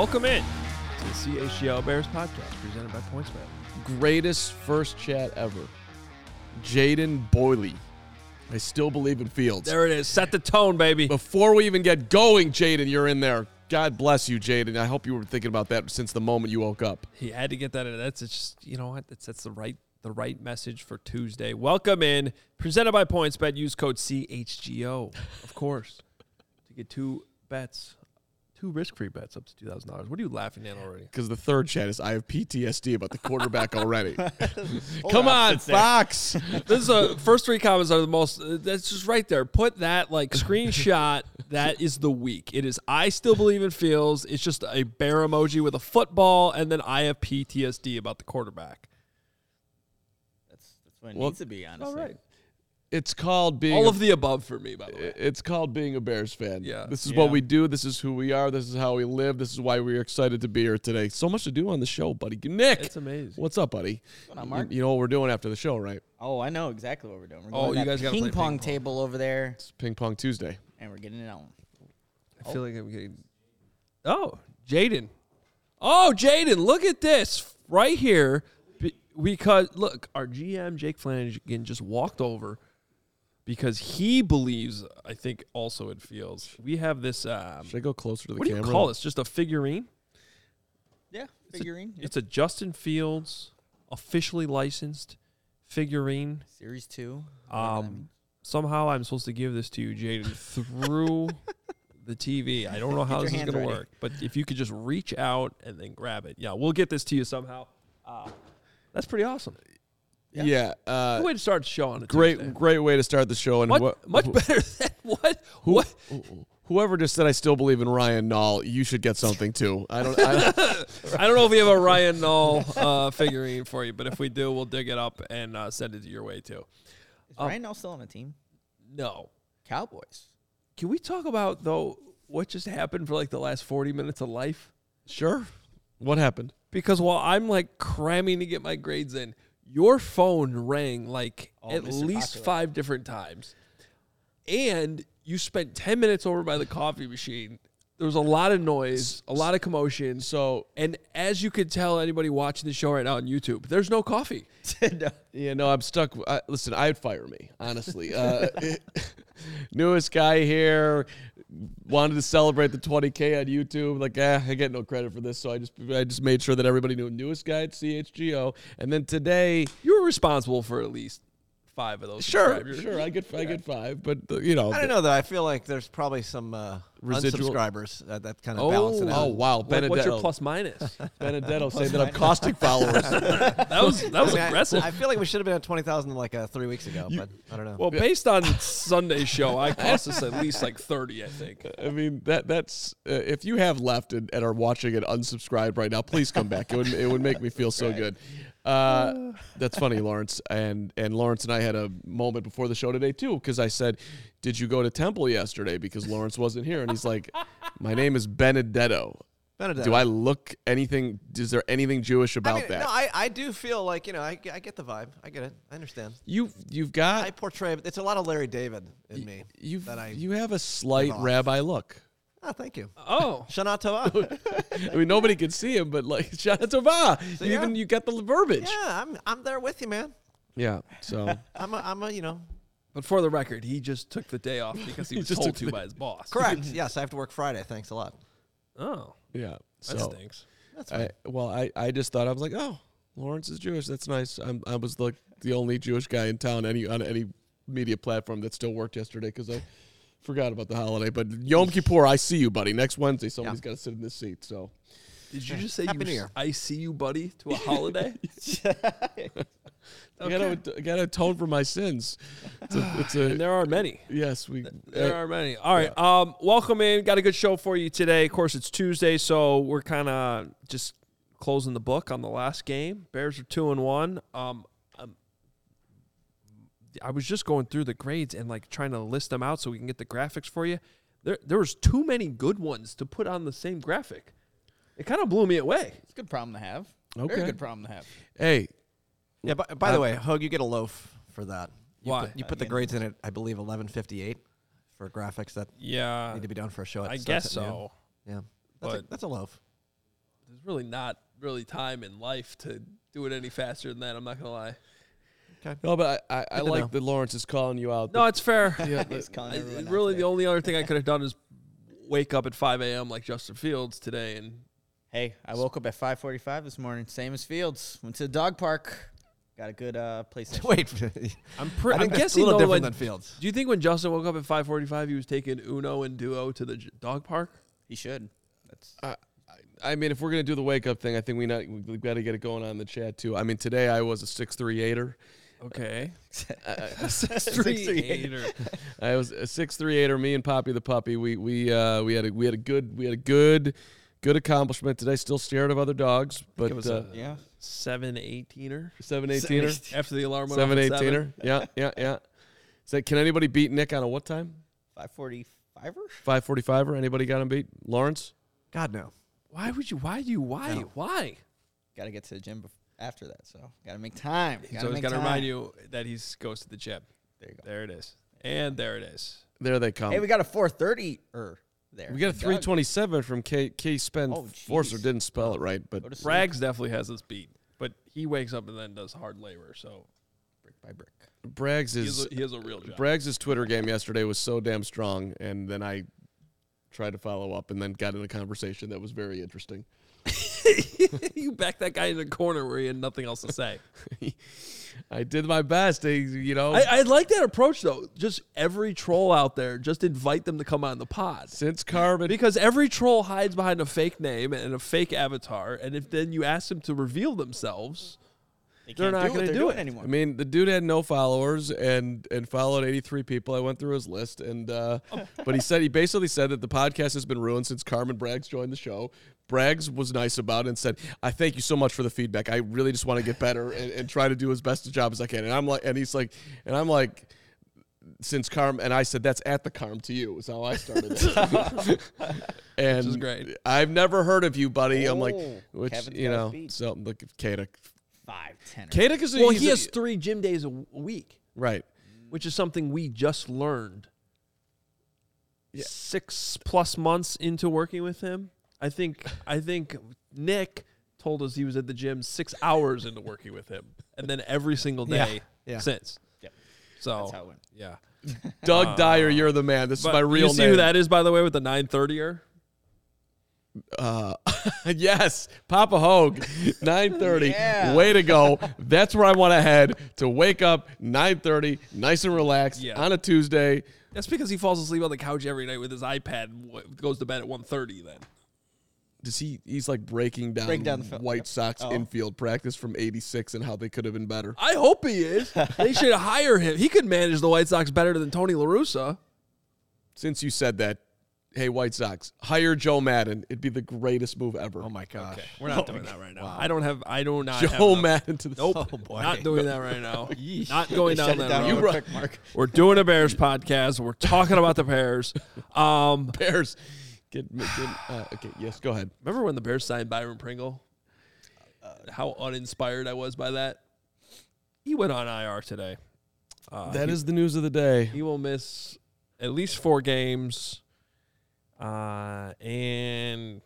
Welcome in to the CHGO Bears podcast presented by PointsBet. Greatest first chat ever. Jaden Boyley. I still believe in Fields. There it is. Set the tone, baby. Before we even get going, Jaden, you're in there. God bless you, Jaden. I hope you were thinking about that since the moment you woke up. He had to get that in. That's just you know what? That's that's the right the right message for Tuesday. Welcome in. Presented by PointsBet. Use code CHGO, of course, to get two bets, two risk-free bets up to two thousand dollars. What are you laughing at already? Because the third chat is I have PTSD about the quarterback already. Come on, Fox. This is a first three comments are the most. uh, That's just right there. Put that like screenshot. that is the week. It is. I still believe in Fields. It's just a bear emoji with a football, and then I have PTSD about the quarterback. That's that's what it Well, needs to be, honestly. All right. It's called being All a- of the above for me, by the way. It's called being a Bears fan. Yeah. This is Yeah. what we do. This is who we are. This is how we live. This is why we're excited to be here today. So much to do on the show, buddy. Nick, It's amazing. what's up, buddy? going on, You- Mark? You, know what we're doing after the show, right? Oh, I know exactly what we're doing. We're Oh, to you guys gotta ping pong ping pong. table over there, It's Ping Pong Tuesday. and we're getting it on. I feel like I'm getting. Oh, Jaden. Oh, Jaden, look at this right here. Be- Because look, our GM Jake Flanagan just walked over because he believes. I think also it feels we have this. Um, Should I go closer to the what do you call this? Just a figurine. Yeah, It's a- figurine. It's a Justin Fields officially licensed figurine. Series two. Um, somehow I'm supposed to give this to you, Jaden, through the TV. I don't know how this is going to work, but if you could just reach out and then grab it, yeah, we'll get this to you somehow. Uh, that's pretty awesome. Yeah. Yeah. uh, Good way to start the show on a great, Tuesday. great way to start the show. And Much, what, much who- better than what? who- what? whoever just said I still believe in Ryan Nall, you should get something too. I don't. I, I don't know if we have a Ryan Nall uh, figurine for you, but if we do, we'll dig it up and uh, send it your way too. Is um, Ryan Nall still on the team? No. Cowboys. Can we talk about though what just happened for like the last forty minutes of life? sure. What happened? because while I'm like cramming to get my grades in, your phone rang like Oh, at Mr. least Popular. five different times. And you spent 10 minutes over by the coffee machine. There was a lot of noise, a lot of commotion. So And as you could tell, anybody watching the show right now on YouTube, there's no coffee. No. Yeah, no, I'm stuck. I, listen, I'd fire me, honestly. Uh, newest guy here wanted to celebrate the 20k on YouTube. Like, ah, I get no credit for this, so I just I just made sure that everybody knew newest guy at CHGO. And then today, You were responsible for at least five of those. sure, sure, I get I get five, but uh, you know, I don't know though. I feel like there's probably some uh, Residual- unsubscribers that, that kind of balance Oh, it Oh out. wow, What- what's your Benedetto, plus minus? Benedetto saying that I'm caustic followers. That was that was I mean, I- aggressive. I, feel like we should have been at twenty thousand like uh, three weeks ago, but I don't know. well, based on Sunday's show, I cost us at least like 30, I think. I mean that that's uh, if you have left and, and are watching it unsubscribed right now, please come back. It would it would make me feel so good. Uh, that's funny, Lawrence. And and Lawrence and I had a moment before the show today too, because I said, "Did you go to temple yesterday?" Because Lawrence wasn't here, and he's like, "My name is Benedetto. Benedetto. Do I look anything? Is there anything Jewish about I mean, that? No, I, I do feel like you know I, I get the vibe. I get it. I understand. you you've got I portray. It's a lot of Larry David in me. you've that I you have a slight rabbi look. Oh, thank you. Oh, Shana Tova. I mean, nobody can see him, but like, shout out to Va. So, You yeah. Even you got the verbiage. yeah, I'm I'm there with you, man. Yeah. So I'm a, I'm a you know But for the record, he just took the day off because he He was just told to the- by his boss. correct. yes, I have to work Friday. Thanks a lot. Oh, yeah. that So stinks. That's I well, I I just thought I was like, oh, Lawrence is Jewish. That's nice. I'm I was like the only Jewish guy in town any on any media platform that still worked yesterday because I forgot about the holiday. But Yom Kippur, I see you, buddy. Next Wednesday, somebody's got to sit in this seat. So Did you just say Happy you New s- Year. I see you, buddy, to a holiday? I gotta I gotta atone for my sins. It's a, it's a and there are many. yes, we. There uh, are many. All right. Um, welcome in. Got a good show for you today. Of course, it's Tuesday, so we're kind of just closing the book on the last game. Bears are two and one. Um, I was just going through the grades and like trying to list them out so we can get the graphics for you. There, there was too many good ones to put on the same graphic. It kind of blew me away. It's a good problem to have. Okay. Very good problem to have. hey, Yeah. By, by the uh, way, Hug, you get a loaf for that. You Why? Put, you put the Again. grades in at I believe 11:58 for graphics that Yeah, need to be done for a show. That I guess at noon. so. Yeah. That's, a, But- that's a loaf. there's really not really time in life to do it any faster than that. I'm not gonna lie. No, but I, I, I like know. that Lawrence is calling you out. No, it's fair. yeah, He's calling I- everyone out really, today. the only other thing I could have done is wake up at 5 a.m. like Justin Fields today, and Hey, I woke up at 5:45 this morning, same as Fields. Went to the dog park. Got a good uh PlayStation. Wait, I'm, I I'm guessing a little though. different When, than Fields. do you think when Justin woke up at 5:45, he was taking Uno and Duo to the j- dog park? He should. That's I, I mean, if we're gonna do the wake up thing, I think we not we've got to get it going on in the chat too. I mean, today I was a six three eighter. Okay, Six three three eighter. I was a six three eighter. Me and Poppy the puppy. We we uh we had a we had a good we had a good good accomplishment today. Still scared of other dogs, but it was uh, a- yeah. Seven eighteener seven eighteener, after the alarm went seven off seven. eighteener. Yeah, yeah, yeah. So can anybody beat Nick on a what time? 5:45er. Five forty five or anybody got him beat? Lawrence. God no. Why would you? Why do you? Why? No. Why? Got to get to the gym bef- after that, so got to make time. He's Gotta always make got to time. remind you that he goes to the gym. There you go. There it is, and there it is. There they come. Hey, we got a 4:30 er there. We got a 327 from K K Spend Oh, Forcer didn't spell it right, but Go to sleep Braggs definitely has us beat, but he wakes up and then does hard labor, so brick by brick. Braggs he has is a, he has a real job. Braggs' Twitter game yesterday was so damn strong, and then I tried to follow up and then got in a conversation that was very interesting. you backed that guy in the corner where he had nothing else to say. I did my best. You know, I, I like that approach though. Just every troll out there, just invite them to come on the pod. since Carbon, Because every troll hides behind a fake name and a fake avatar, and if then you ask them to reveal themselves, They They're can't gonna do it. anymore. I mean, the dude had no followers and and followed 83 people. I went through his list, and uh, but he said he basically said that the podcast has been ruined since Carman Braggs joined the show. Braggs was nice about it and said, "I thank you so much for the feedback. I really just want to get better and, and try to do as best a job as I can." And I'm like, and he's like, and I'm like. Since Carm and I said that's at the Carm to you is how I started it. and is great. I've never heard of you, buddy. I'm like, Oh, which Kevin's you know, so look, Kada. Five ten. Kada is a, well, he's he a- has three gym days a week, right. which is something we just learned six plus months into working with him. I think I think Nick told us he was at the gym six hours into working with him, and then every single day yeah. since. Yep. So That's how it went. yeah. Doug Dyer, you're the man. This But is my real name. you see name. who that is, by the way, with the nine thirty-er? Uh, yes, Papa Hoge, nine thirty. Yeah. Way to go! That's where I want to head to wake up nine thirty, nice and relaxed Yeah. on a Tuesday. That's because he falls asleep on the couch every night with his iPad and w- goes to bed at 1.30 Then Does he? He's like breaking down, Break down the fil- White yep. Sox Oh. infield practice from '86 and how they could have been better. I hope he is. they should hire him. He could manage the White Sox better than Tony La Russa. Since you said that, hey White Sox, hire Joe Maddon. It'd be the greatest move ever. Oh my gosh. Okay, we're not doing that right now. I don't have. I do not. have Joe enough- Maddon to the Nope. Oh, boy. Not doing that right now. not going down that down road. You real quick, Mark. We're doing a Bears podcast. We're talking about the Bears. Um, Bears. Get, get, uh, okay, yes, go ahead. remember when the Bears signed Byron Pringle? Uh, How uninspired I was by that. He went on IR today. Uh, That he- is the news of the day. He will miss at least four games. Uh, and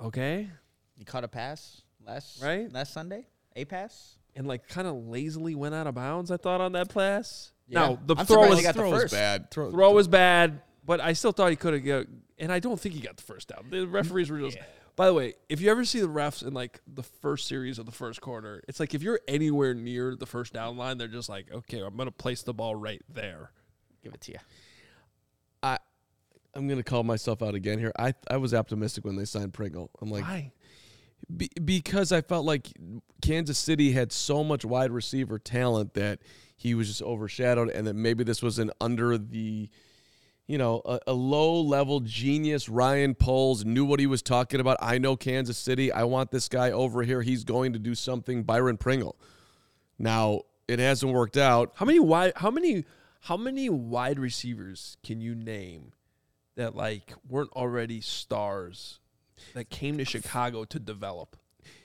okay, he caught a pass last Right? last Sunday. A pass. and like kind of lazily went out of bounds. I thought on that pass. Yeah. Now the I'm throw was got the throw was first. bad. Throw, throw was bad, but I still thought he could have got. And I don't think he got the first down. The mm, referees were just. By the way, if you ever see the refs in like the first series of the first quarter, it's like if you're anywhere near the first down line, they're just like, okay, I'm gonna place the ball right there. Give it to you. I I'm gonna call myself out again here. I I was optimistic when they signed Pringle. I'm like Why? be, because I felt like Kansas City had so much wide receiver talent that he was just overshadowed, and that maybe this was an under the you know, a, a low level genius. Ryan Poles knew what he was talking about. I know Kansas City. I want this guy over here. He's going to do something. Byron Pringle. Now it hasn't worked out. How many wide? How many? How many wide receivers can you name that like weren't already stars that came to Chicago to develop?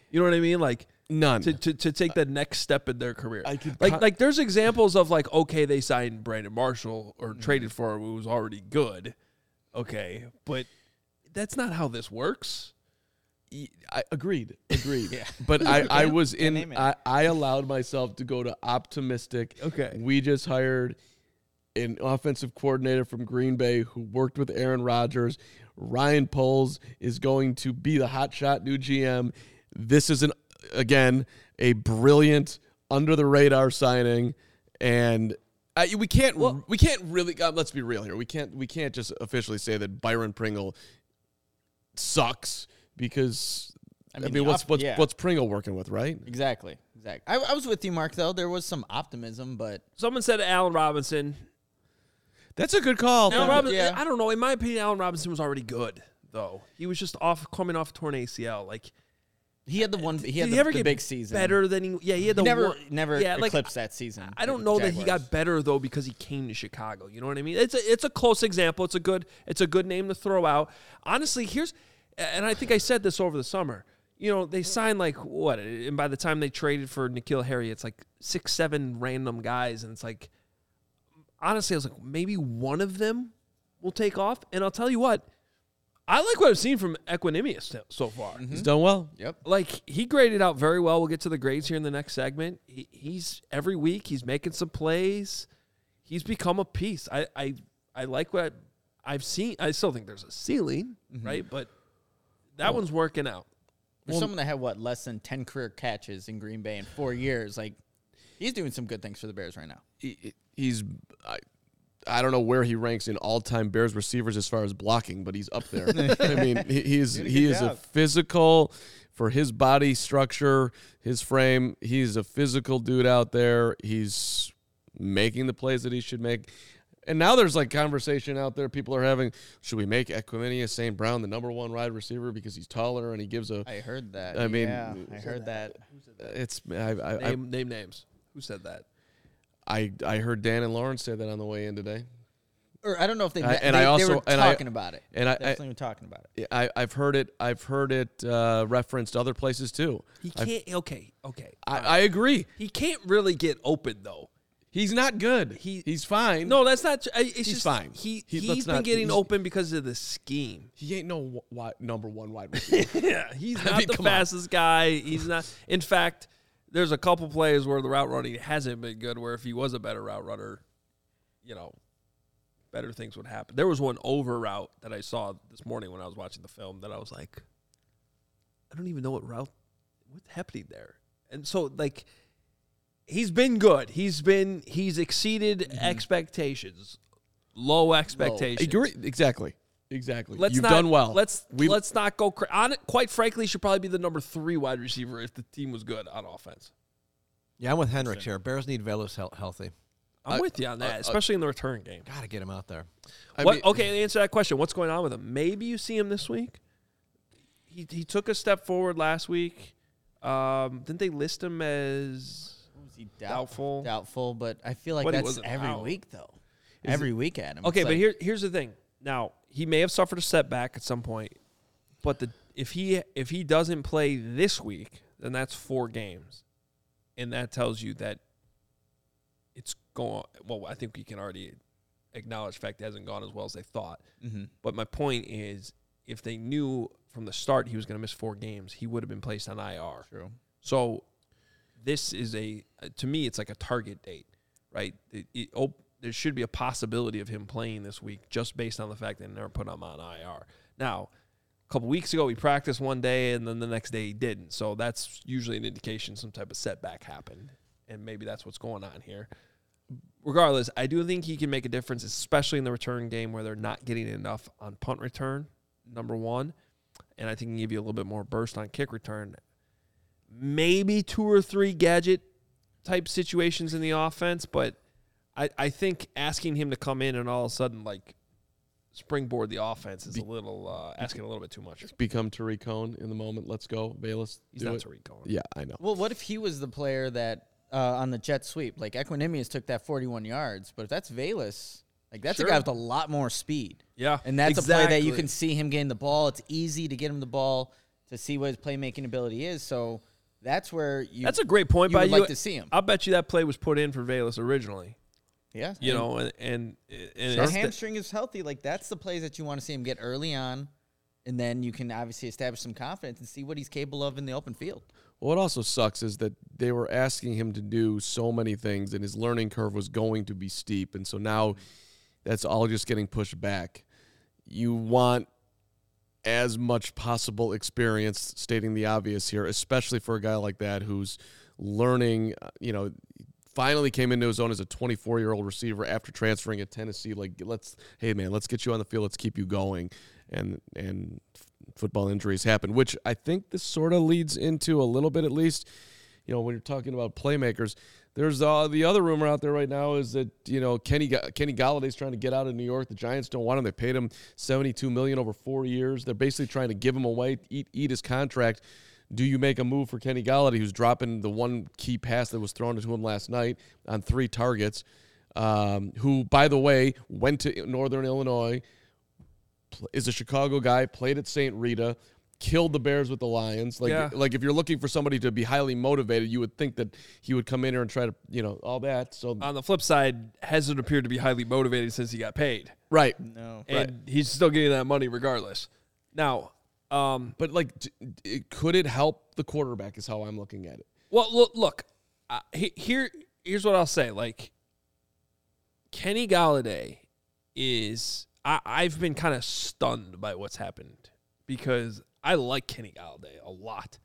You know what I mean? Like None. to, to, to take the next step in their career. I could like con- like there's examples of like okay they signed Brandon Marshall or Mm. traded for him who was already good. Okay, but that's not how this works. I agreed, agreed. Yeah. But I, I was in. I, I allowed myself to go to optimistic. Okay. We just hired an offensive coordinator from Green Bay who worked with Aaron Rodgers. Ryan Poles is going to be the hotshot new GM. This is an again a brilliant under the radar signing, and uh, we can't we can't really uh, let's be real here. We can't we can't just officially say that Byron Pringle sucks because I I mean, mean, what's op- what's yeah. what's Pringle working with, right? Exactly. Exactly. I, I was with you, Mark. Though there was some optimism, but Someone said Allen Robinson. That's a good call. Allen Yeah. Robinson. Yeah. I don't know. In my opinion, Allen Robinson was already good though. He was just off coming off torn ACL. Like he had the one. He had did the, he ever the get big season. better than he? Yeah, he had the He never, one- never Yeah, like eclipsed that season. I don't know that he got better though because he came to Chicago. You know what I mean? It's a it's a close example. It's a good it's a good name to throw out. Honestly, here's and I think I said this over the summer. You know, they signed like what, and by the time they traded for N'Keal Harry, it's like six, seven random guys, and it's like honestly, I was like maybe one of them will take off. And I'll tell you what, I like what I've seen from Equanimeous so- so far. Mm-hmm. He's done well. Yep. Like he graded out very well. We'll get to the grades here in the next segment. He, he's every week he's making some plays. He's become a piece. I I, I like what I've seen. I still think there's a ceiling, mm-hmm. right? But that oh. one's working out. For someone that had what less than ten career catches in Green Bay in four years, like he's doing some good things for the Bears right now. he, he's I, I don't know where he ranks in all-time Bears receivers as far as blocking, but he's up there. I mean, he, he's he is a physical for his body structure, his frame. He's a physical dude out there. He's making the plays that he should make. And now there's like conversation out there. People are having, should we make Equanimeous St. Brown the number one wide receiver because he's taller and he gives a. I heard that. I mean, yeah, I heard that. It's I I, I Name, name names. Who said that? I I heard Dan and Lawrence say that on the way in today. Or I don't know if they I- and they, I they also- were and I- talking about it. and I definitely I, were talking about it. I I've heard it. I've heard it uh, referenced other places too. He I've- can't. Okay, okay. I, I agree. he can't really get open though. He's not good. He- he's fine. No, that's not. It's He's just fine. He He- he's let's been not- getting he's- open because of the scheme. he ain't no wi- wi- number one wide receiver. Yeah, he's not mean, the come on. fastest guy. He's not. In fact, there's a couple plays where the route running hasn't been good. Where if he was a better route runner, you know, better things would happen. There was one over route that I saw this morning when I was watching the film that I was like, I don't even know what route, what's happening there. And so like, he's been good. He's been he's exceeded Mm-hmm. expectations, low expectations. agree. Exactly. Exactly. Let's You've not, done well. Let's We've- let's not go. Cra- on it, quite frankly, he should probably be the number three wide receiver if the team was good on offense. Yeah, I'm with Henrich here. Bears need Velus hel- healthy. I'm I- with you on that, uh, especially in the return game. Got to get him out there. I what? mean- okay, answer that question. What's going on with him? Maybe you see him this week. He he took a step forward last week. Um, didn't they list him as was he Doubtful. Doubtful, but I feel like But that's every out. week though. Is every week at him. okay? It's But like, here here's the thing. Now he may have suffered a setback at some point, but the if he if he doesn't play this week, then that's four games, and that tells you that it's going. Well, I think we can already acknowledge the fact it hasn't gone as well as they thought. Mhm. But my point is, if they knew from the start he was going to miss four games, he would have been placed on IR. True. So this is a to me it's like a target date, right? It, it, op- there should be a possibility of him playing this week just based on the fact that they never put him on IR. Now, a couple weeks ago he practiced one day and then the next day he didn't. So that's usually an indication some type of setback happened, and maybe that's what's going on here. Regardless, I do think he can make a difference, especially in the return game where they're not getting enough on punt return. Number one, and I think he can give you a little bit more burst on kick return maybe two or three gadget type situations in the offense, but I, I think asking him to come in and all of a sudden like springboard the offense is a little uh, asking a little bit too much. It's become Tarik Cohen in the moment. Let's go, Velus. He's not it. Tarik Cohen. Yeah, I know. Well, what if he was the player that uh, on the jet sweep, like Equanimeous took that 41 yards, but if that's Velus, like that's Sure. a guy with a lot more speed, Yeah, and that's a play that you can see him getting the ball. It's easy to get him the ball to see what his playmaking ability is. So that's where you. That's a great point you by would you. like to see him. I'll bet you that play was put in for Velus originally. Yeah, You know, and and, and that it's the- hamstring is healthy. Like that's the plays that you want to see him get early on, and then you can obviously establish some confidence and see what he's capable of in the open field. Well, What also sucks is that they were asking him to do so many things, and his learning curve was going to be steep. And so now that's all just getting pushed back. You want as much possible experience, stating the obvious here, especially for a guy like that who's learning, uh, you know, finally came into his own as a 24 year old receiver after transferring at Tennessee. Like, let's, hey man, let's get you on the field. Let's keep you going. And and football injuries happen, which I think this sort of leads into a little bit at least. You know, when you're talking about playmakers, there's uh, the other rumor out there right now is that you know Kenny Kenny Golladay's trying to get out of New York. The Giants don't want him. They paid him 72 million over four years. They're basically trying to give him away, eat eat his contract. Do you make a move for Kenny Golladay, who's dropping the one key pass that was thrown to him last night on three targets? Um, who, by the way, went to Northern Illinois, is a Chicago guy, played at St. Rita, killed the Bears with the Lions. Like, Yeah. like if you're looking for somebody to be highly motivated, you would think that he would come in here and try to, you know, all that. So, On the flip side, hasn't appeared to be highly motivated since he got paid, right. No. and he's still getting that money regardless. Now, um, But like, could it help the quarterback? Is how I'm looking at it. Well, look, look uh, he- here. Here's what I'll say. Like Kenny Golladay is. I, I've been kind of stunned by what's happened because I like Kenny Golladay a lot.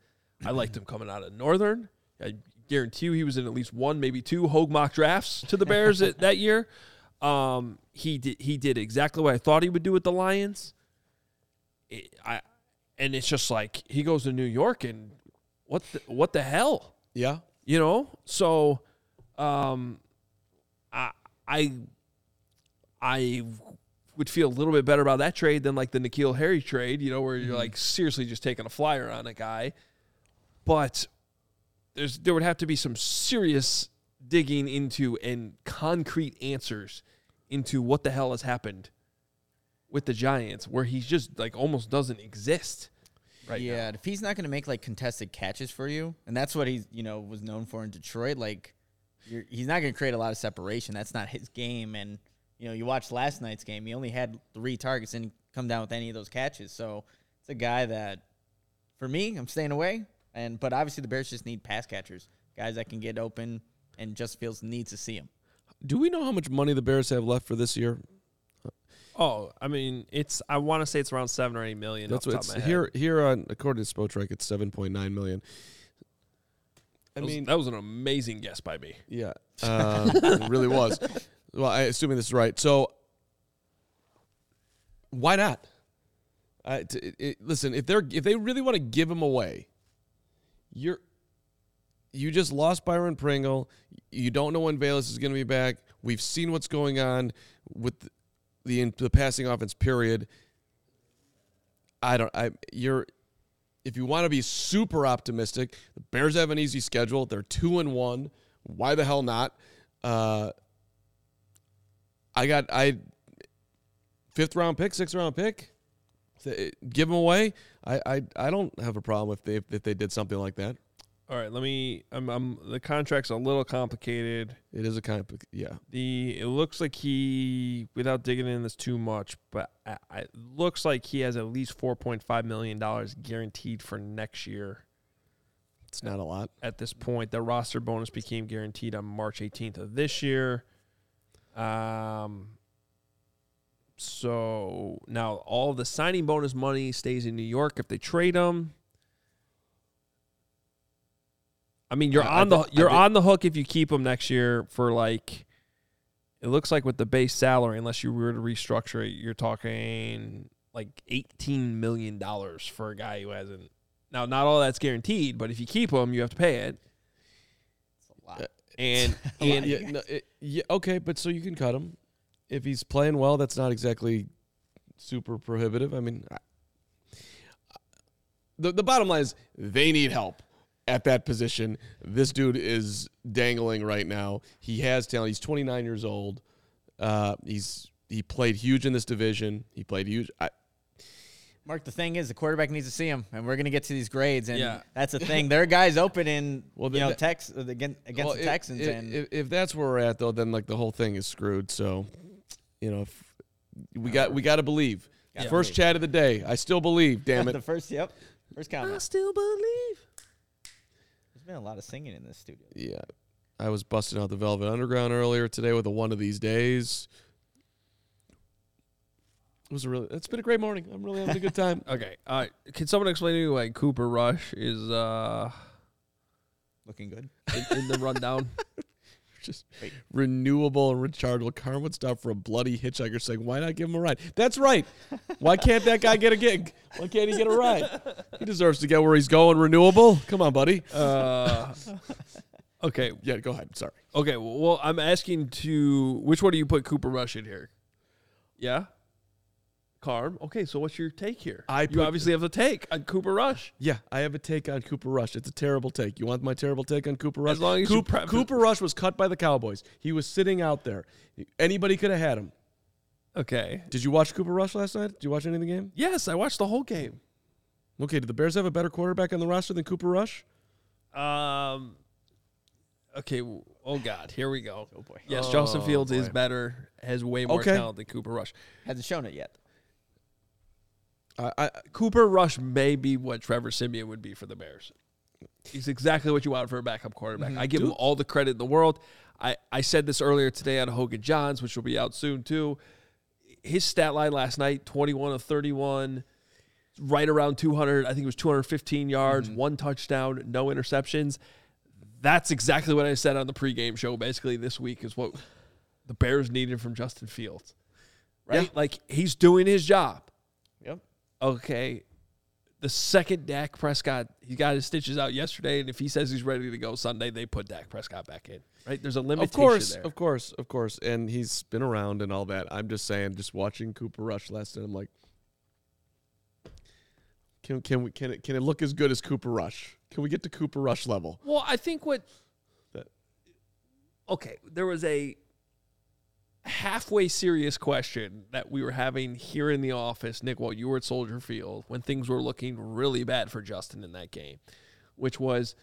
I liked him coming out of Northern. I guarantee you he was in at least one, maybe two Hoge mock drafts to the Bears that, that year. Um, he did he did exactly what I thought he would do with the Lions. It, I and it's just like he goes to New York and what the, what the hell? Yeah. you know so um i i i would feel a little bit better about that trade than like the N'Keal Harry trade you know where you're like seriously just taking a flyer on a guy but there's there would have to be some serious digging into and concrete answers into what the hell has happened with the Giants where he just like almost doesn't exist right now. yeah, if he's not going to make like contested catches for you, and that's what he's you know was known for in Detroit, like you're, he's not going to create a lot of separation. That's not his game. And you know, you watched last night's game; he only had three targets and come down with any of those catches. So it's a guy that, for me, I'm staying away. And but obviously the Bears just need pass catchers, guys that can get open, and just Fields needs to see him. Do we know how much money the Bears have left for this year? Oh, I mean, it's. I want to say it's around seven or eight million. That's what it's of my head. here. Here on according to Spotrac, it's 7.9 million. I That was- mean, that was an amazing guess by me. Yeah, uh, it really was. Well, I assuming this is right. So, why not? T- it- it- listen, if they're if they really want to give him away, you're you just lost Byron Pringle. You don't know when Velus is going to be back. We've seen what's going on with the the, the passing offense. Period. I don't. I you're if you want to be super optimistic, the Bears have an easy schedule. They're two and one. Why the hell not? Uh, I got I fifth round pick, sixth round pick. Give them away. I, I I don't have a problem if they if they did something like that. All right, let me. I'm, I'm. The contract's a little complicated. It is a kind of yeah. The it looks like he, without digging in this too much, but I, I, it looks like he has at least four point five million dollars guaranteed for next year. It's not a lot. At this point, the roster bonus became guaranteed on March 18th of this year. Um. So now all the signing bonus money stays in New York if they trade him. I mean, you're I- I on the you're on the hook if you keep him next year for like. It looks like with the base salary, unless you were to restructure it, you're talking like eighteen million dollars for a guy who hasn't. Now, not all that's guaranteed, but if you keep him, you have to pay it. It's a lot. Uh, and and yeah, no, it- yeah, okay, but so you can cut him if he's playing well. That's not exactly super prohibitive. I mean, I, the the bottom line is they need help at that position. This dude is dangling right now. He has talent. He's 29 years old. Uh, he's he played huge in this division. He played huge. I, Mark, the thing is, the quarterback needs to see him, and we're gonna get to these grades, and Yeah. that's the thing. There are guys open in Well, you know that- Tex against against well, the Texans, if, and if, if that's where we're at, though, then like the whole thing is screwed. So, you know, if we got we got to believe Gotta First believe. chat of the day. I still believe. Damn it. the first, yep. First I still believe. There's been a lot of singing in this studio. Yeah. I was busting out the Velvet Underground earlier today with a one of these days. It was a really. It's been a great morning. I'm really having a good time. Okay. All right. Can someone explain to me why Cooper Rush is uh, Looking good. in, in the rundown? Just Wait. renewable and rechargeable car would stop for a bloody hitchhiker saying, "Why not give him a ride?" That's right. Why can't that guy get a gig? Why can't he get a ride? He deserves to get where he's going. Renewable. Come on, buddy. Uh, okay. Yeah, go ahead. Sorry. Okay. Well, I'm asking to which one do you put Cooper Rush in here? Yeah. Carm. Okay. So what's your take here? I you put- obviously have a take on Cooper Rush. Yeah, I have a take on Cooper Rush. It's a terrible take. You want my terrible take on Cooper Rush? As long as you Coop- prep- Cooper Rush was cut by the Cowboys. He was sitting out there. Anybody could have had him. Okay. Did you watch Cooper Rush last night? Did you watch any of the game? Yes, I watched the whole game. Okay, did the Bears have a better quarterback on the roster than Cooper Rush? Um. Okay. Oh God. Here we go. Oh boy. Yes, Justin Oh, Fields is better, has way more Okay. talent than Cooper Rush. Hasn't shown it yet. I, I, Cooper Rush may be what Trevor Siemian would be for the Bears. He's exactly what you want for a backup quarterback. Mm-hmm. I give him all the credit in the world. I, I said this earlier today on Hoge and Jahns, which will be out soon too. His stat line last night 21 of 31, right around 200. I think it was 215 yards, mm-hmm. one touchdown, no interceptions. That's exactly what I said on the pregame show basically this week is what the Bears needed from Justin Fields. Right? Yeah. Like he's doing his job. Okay, the second Dak Prescott, he got his stitches out yesterday, and if he says he's ready to go Sunday, they put Dak Prescott back in. Right? There's a limitation of course, there. of course, of course. And he's been around and all that. I'm just saying, just watching Cooper Rush last night, I'm like, can can we can it can it look as good as Cooper Rush? Can we get to Cooper Rush level? Well, I think what That- okay, there was a halfway serious question that we were having here in the office, Nick, while you were at Soldier Field, when things were looking really bad for Justin in that game, which was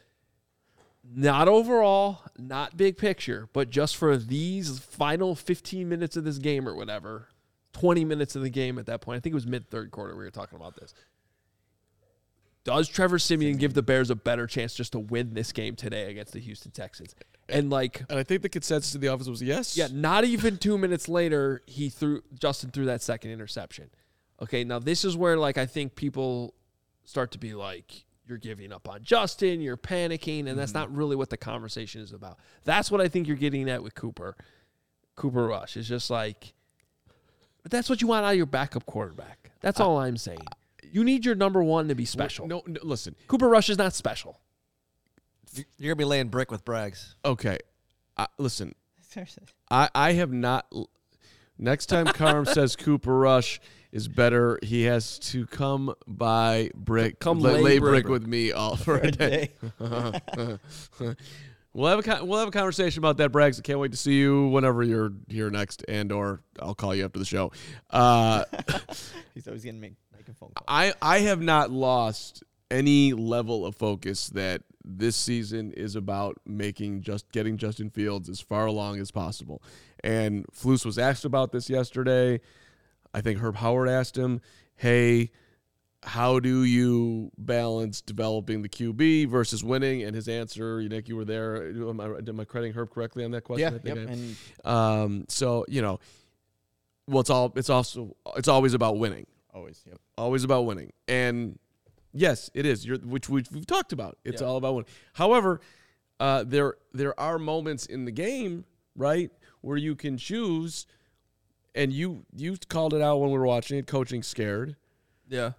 not overall, not big picture, but just for these final 15 minutes of this game or whatever, 20 minutes of the game at that point. I think it was mid third quarter we were talking about this. Does Trevor Siemian give the Bears a better chance just to win this game today against the Houston Texans? And like, And I think the consensus in the office was yes. yeah, not even two minutes later, he threw Justin threw that second interception. Okay, now this is where like I think people start to be like, you're giving up on Justin, you're panicking, and that's mm-hmm. not really what the conversation is about. That's what I think you're getting at with Cooper. Cooper Rush is just like, but that's what you want out of your backup quarterback. That's all I'm saying. You need your number one to be special. No, no, listen. Cooper Rush is not special. You're gonna be laying brick with Braggs. Okay, I, listen. I I have not. Next time Carm says Cooper Rush is better, he has to come by brick, Come lay, lay lay brick. brick with me all for a day. we'll have a we'll have a conversation about that, Braggs. I can't wait to see you whenever you're here next, and or I'll call you after the show. Uh, He's always getting make, making phone calls. I I have not lost any level of focus that this season is about making just getting Justin Fields as far along as possible. And Flus was asked about this yesterday. I think Herb Howard asked him, "Hey, how do you balance developing the QB versus winning?" And his answer, you Nick, you were there. Am I, am I crediting Herb correctly on that question? I Yep. I- um, so you know, well, it's all it's also it's always about winning always. Yep. always about winning. And yes, it is. You're, which we've, we've talked about. It's Yeah. all about winning. However, uh, there there are moments in the game, right, where you can choose. And you you called it out when we were watching it, coaching scared. Yeah.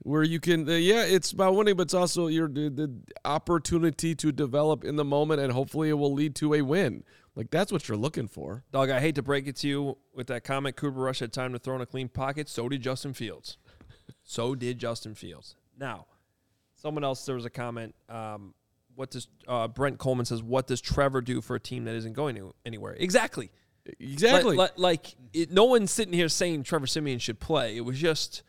Where you can, uh, yeah, it's about winning, but it's also your the, the opportunity to develop in the moment, and hopefully it will lead to a win. Like that's what you're looking for. Dog, I hate to break it to you with that comment. Cooper Rush had time to throw in a clean pocket. So did Justin Fields. so did Justin Fields. Now, someone else, there was a comment. Um, what does uh, Brent Coleman says? What does Trevor do for a team that isn't going anywhere? Exactly. Exactly. Like, like, like it, no one's sitting here saying Trevor Siemian should play. It was just,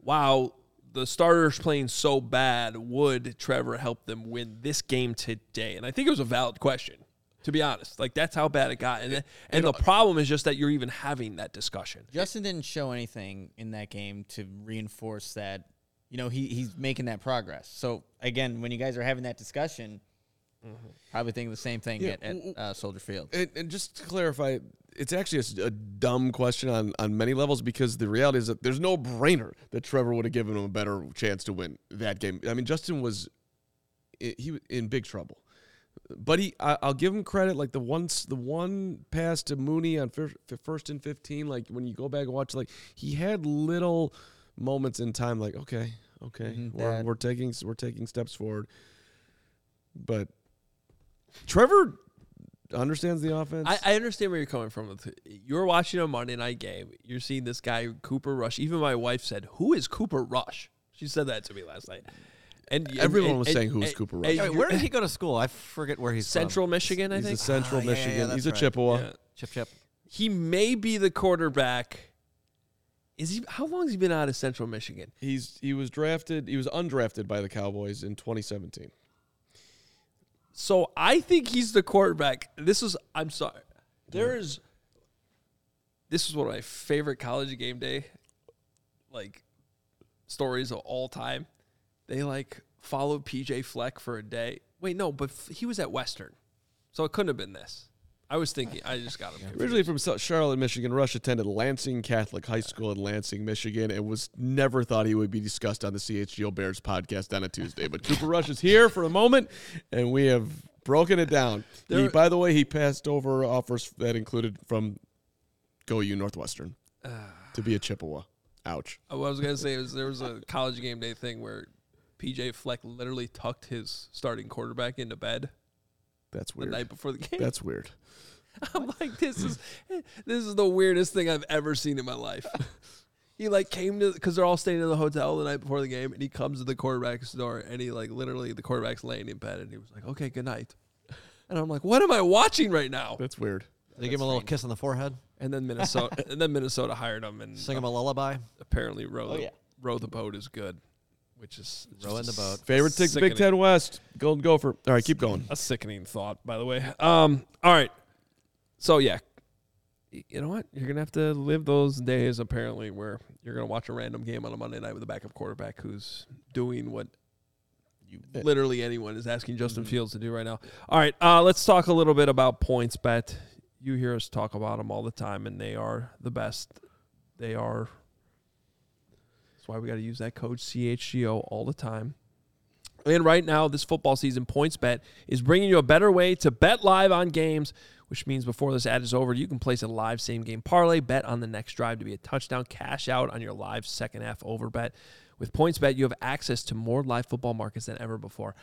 wow, the starters playing so bad. Would Trevor help them win this game today? And I think it was a valid question. To be honest, like that's how bad it got, and and the problem is just that you're even having that discussion. Justin didn't show anything in that game to reinforce that. You know, he he's making that progress. So again, when you guys are having that discussion, probably thinking the same thing Yeah, at, at w- uh, Soldier Field. And, and just to clarify, it's actually a s- a, dumb question on, on many levels because the reality is that there's no brainer that Trevor would have given him a better chance to win that game. I mean, Justin was i- he was in big trouble, but he I, I'll give him credit. Like the once the one pass to Mooney on fir- first and fifteen, like when you go back and watch, like he had little moments in time. Like okay, okay, Mhm, we're, we're taking we're taking steps forward, but Trevor understands the offense. I, I understand where you're coming from. You're watching a Monday night game. You're seeing this guy Cooper Rush. Even my wife said, "Who is Cooper Rush?" She said that to me last night. And and- Everyone and- was and- saying, "Who's and- Cooper and Rush?" Wait, where did he go to school? I forget where he's Central Michigan, I He's a think. Central Ah, yeah, yeah, Michigan. that's He's a right. Chippewa. Yeah. Chip Chip. He may be the quarterback. Is he? How long has he been out of Central Michigan? He's he was drafted. He was undrafted by the Cowboys in 2017. So I think he's the quarterback. This is. I'm sorry. There is. This is one of my favorite college game day, like, stories of all time. They like followed PJ Fleck for a day. Wait, no, but f- he was at Western, so it couldn't have been this. I was thinking. I just got him. confused. Originally from Charlotte, Michigan, Rush attended Lansing Catholic High School in Lansing, Michigan, and was never thought he would be discussed on the CHGO Bears podcast on a Tuesday. But Cooper Rush is here for a moment, and we have broken it down. He, by the way, he passed over offers that included from Go U Northwestern to be a Chippewa. Ouch. Uh, What I was gonna say is there was a college game day thing where PJ Fleck literally tucked his starting quarterback into bed That's the weird. night before the game. That's weird. I'm like, this is this is the weirdest thing I've ever seen in my life. he like came to because they're all staying in the hotel the night before the game, and he comes to the quarterback's door, and he like literally the quarterback's laying in bed, and he was like, "Okay, good night." And I'm like, "What am I watching right now?" That's weird. They he give him a little kiss on the forehead? And then Minnesota, and then Minnesota hired him, and Sing him uh, a lullaby? apparently row Oh, the, yeah. row the boat is good, which is rowing the boat. Favorite tick, sickening- Big Ten West, Golden Gopher. All right, keep going. A sickening thought, by the way. Um, all right. So yeah, you know what? You're gonna have to live those days apparently where you're gonna watch a random game on a Monday night with a backup quarterback who's doing what you literally anyone is asking Justin Fields to do right now. All right, uh, let's talk a little bit about PointsBet. You hear us talk about them all the time, and they are the best. They are. Why we got to use that code CHGO all the time. And right now, this football season, PointsBet is bringing you a better way to bet live on games, which means before this ad is over, you can place a live same game parlay, bet on the next drive to be a touchdown, cash out on your live second half over bet. With PointsBet, you have access to more live football markets than ever before.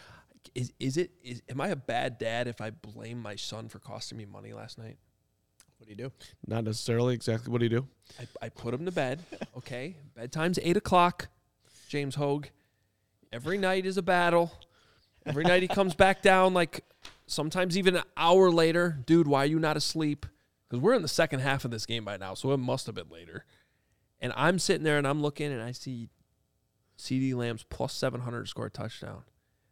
Is is it is am I a bad dad if I blame my son for costing me money last night? What do you do? Not necessarily exactly what do you do? I, I put him to bed. Okay, bedtime's eight o'clock. James Hoge. Every night is a battle. Every night he comes back down like sometimes even an hour later. Dude, why are you not asleep? Because we're in the second half of this game by now, so it must have been later. And I'm sitting there and I'm looking and I see CeeDee Lamb's plus seven hundred to score a touchdown.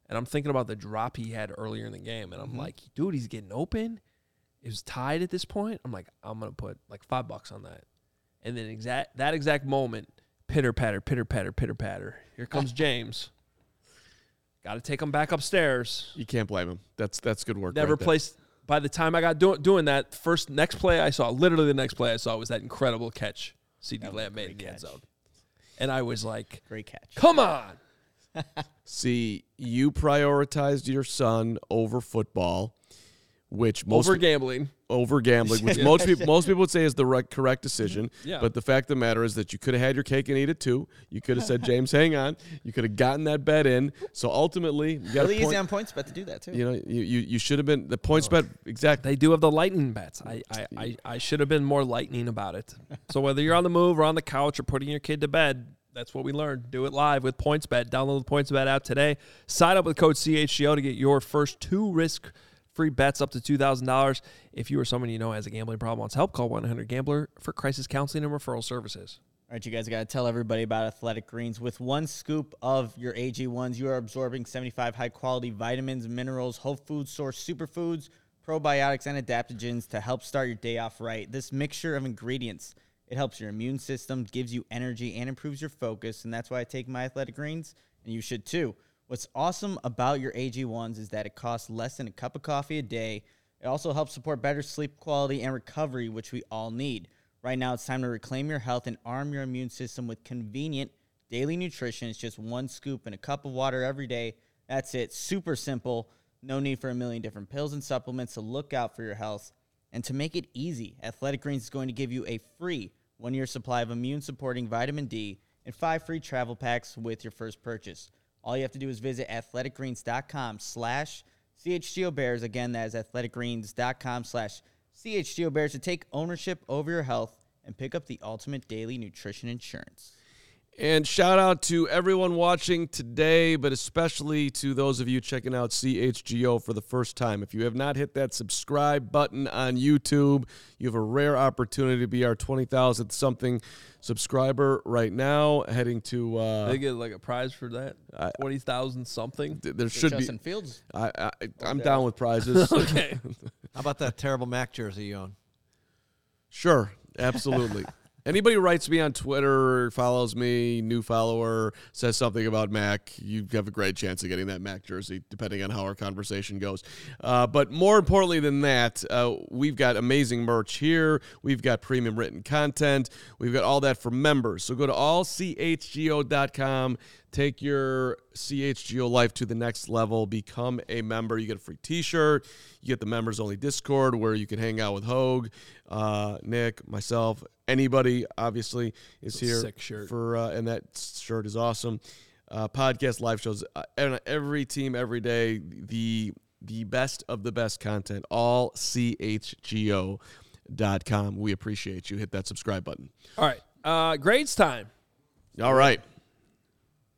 And I'm thinking about the drop he had earlier in the game, and I'm mm-hmm. like, dude, he's getting open. It was tied at this point. I'm like, I'm gonna put like five bucks on that. And then exact that exact moment, pitter patter, pitter patter, pitter patter. Here comes James. Got to take him back upstairs. You can't blame him. That's that's good work. Never right there. placed. By the time I got do- doing that, first next play I saw, literally the next play I saw was that incredible catch CeeDee That Lamb made in great the end zone, and I was like, Great catch. "Come on!" See, you prioritized your son over football, which most Over gambling. over gambling, which most people most people would say is the right, correct decision. Mm-hmm. Yeah. But the fact of the matter is that you could have had your cake and eat it too. You could have said, "James, hang on." You could have gotten that bet in. So ultimately, you got Really point, easy on points bet to do that too. You know, you, you you should have been the PointsBet exactly. They do have the lightning bets. I, I, I, I should have been more lightning about it. So whether you're on the move or on the couch or putting your kid to bed, that's what we learned. Do it live with PointsBet. Download the PointsBet app today. Sign up with code CHGO to get your first two risk-free bets up to $2,000. If you or someone you know has a gambling problem wants help, call 1-800-GAMBLER for crisis counseling and referral services. All right, you guys got to tell everybody about Athletic Greens. With one scoop of your AG1s, you are absorbing 75 high quality vitamins, minerals, whole food source superfoods, probiotics, and adaptogens to help start your day off right. This mixture of ingredients, it helps your immune system, gives you energy, and improves your focus. And that's why I take my athletic greens, and you should too. What's awesome about your AG1s is that it costs less than a cup of coffee a day. It also helps support better sleep quality and recovery, which we all need. Right now, it's time to reclaim your health and arm your immune system with convenient daily nutrition. It's just one scoop and a cup of water every day. That's it. Super simple. No need for a million different pills and supplements to look out for your health. And to make it easy, Athletic Greens is going to give you a free one year supply of immune supporting vitamin D and five free travel packs with your first purchase. All you have to do is visit athleticgreens.com slash CHGO Bears. Again, that is athleticgreens.com slash CHGO Bears to take ownership over your health and pick up the ultimate daily nutrition insurance. And shout out to everyone watching today, but especially to those of you checking out CHGO for the first time. If you have not hit that subscribe button on YouTube, you have a rare opportunity to be our 20,000th something subscriber right now. Heading to. Uh, They get like a prize for that. I- Twenty thousand something. th- there should Justin be. Fields. I, I, I'm down with prizes. Okay. How about that terrible Mac jersey you own? Sure, absolutely. Anybody writes me on Twitter, follows me, new follower, says something about Mac, you have a great chance of getting that Mac jersey, depending on how our conversation goes. Uh, but more importantly than that, uh, we've got amazing merch here. We've got premium written content. We've got all that for members. So go to allchgo.com. Take your CHGO life to the next level. Become a member. You get a free T-shirt. You get the members only Discord where you can hang out with Hoge, uh, Nick, myself, anybody. Obviously is here sick shirt. for, uh, and that shirt is awesome. Uh, podcast live shows uh, and every team every day. The the best of the best content. All chgo.com. We appreciate you. Hit that subscribe button. All right. Uh, grades time. All right.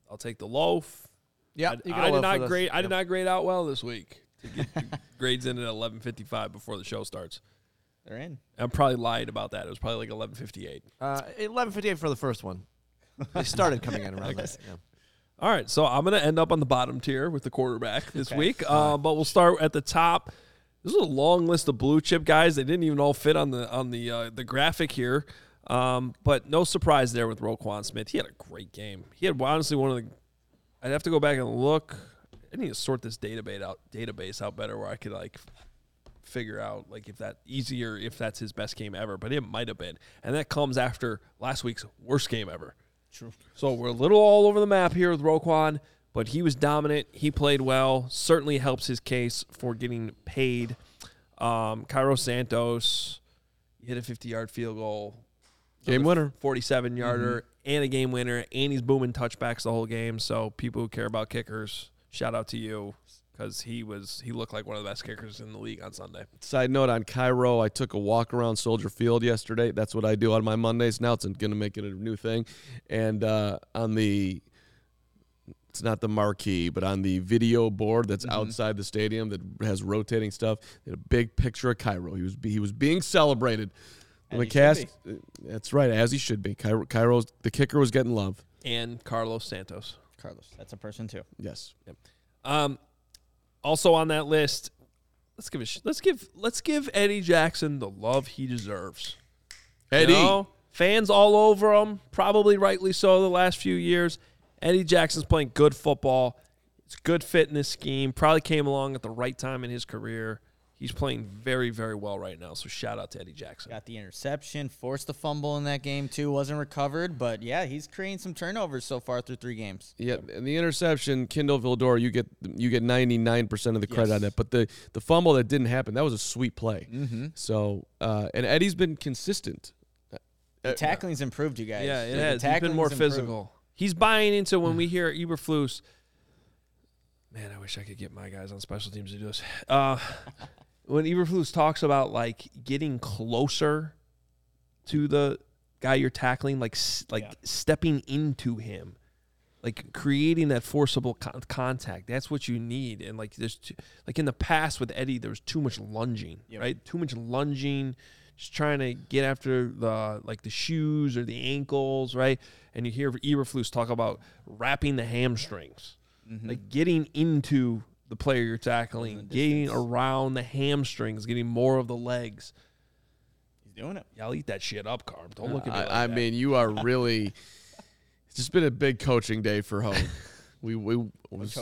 I'll take the loaf. Yeah, I, you get did loaf for not this. grade. I did Yep. not grade out well this week. To get grades in at eleven fifty five before the show starts. They're in. I'm probably lying about that. It was probably like eleven fifty eight. Uh, Eleven fifty-eight for the first one. They started coming in around that. Yeah. All right, so I'm gonna end up on the bottom tier with the quarterback this Okay. week. Uh, but we'll start at the top. This is a long list of blue chip guys. They didn't even all fit on the on the uh, the graphic here. Um, but no surprise there with Roquan Smith. He had a great game. He had honestly one of the. I'd have to go back and look. I need to sort this database out database out better where I could like figure out like if that easier if that's his best game ever. But it might have been, and that comes after last week's worst game ever. True. So we're a little all over the map here with Roquan, but he was dominant. He played well. Certainly helps his case for getting paid. Um, Cairo Santos hit a 50 yard field goal. Game winner. 47 yarder and a game winner, and he's booming touchbacks the whole game. So people who care about kickers, shout out to you because he was he looked like one of the best kickers in the league on Sunday. Side note on Cairo, I took a walk around Soldier Field yesterday. That's what I do on my Mondays. Now it's going to make it a new thing. And uh, on the, it's not the marquee, but on the video board that's outside the stadium that has rotating stuff, they had a big picture of Cairo. He was he was being celebrated. As the cast, that's right, as he should be. Cairo, Cairo's the kicker was getting love. And Carlos Santos. Carlos. That's a person too. Yes. Um, also on that list, let's give a sh- let's give let's give Eddie Jackson the love he deserves. You Eddie. know? fans all over him, probably rightly so. The last few years, Eddie Jackson's playing good football. It's good fit in this scheme. Probably came along at the right time in his career. He's playing very, very well right now. So shout out to Eddie Jackson. Got the interception, forced the fumble in that game too. Wasn't recovered, but yeah, he's creating some turnovers so far through three games. Yeah, and the interception, Kindle Vildor, you get you get ninety nine percent of the credit Yes. on that. But the the fumble that didn't happen, that was a sweet play. Mm-hmm. So uh, and Eddie's been consistent. The tackling's improved, you guys. Yeah, it The has. He's been tackling's more improved. physical. He's buying into when we hear Eberflus. Man, I wish I could get my guys on special teams to do this. Uh, when Eberflus talks about like getting closer to the guy you're tackling, like like Yeah. stepping into him, like creating that forcible con- contact. That's what you need. And like there's too, like in the past with Eddie, there was too much lunging, Yep. right? Too much lunging, just trying to get after the like the shoes or the ankles, right? And you hear Eberflus talk about wrapping the hamstrings, Mhm. like getting into the player you're tackling, the getting around the hamstrings, getting more of the legs. He's doing it. Yeah, I'll eat that shit up, Carm. Don't look at me. like I, I that. mean, you are really. It's just been a big coaching day for Hoge. we we was,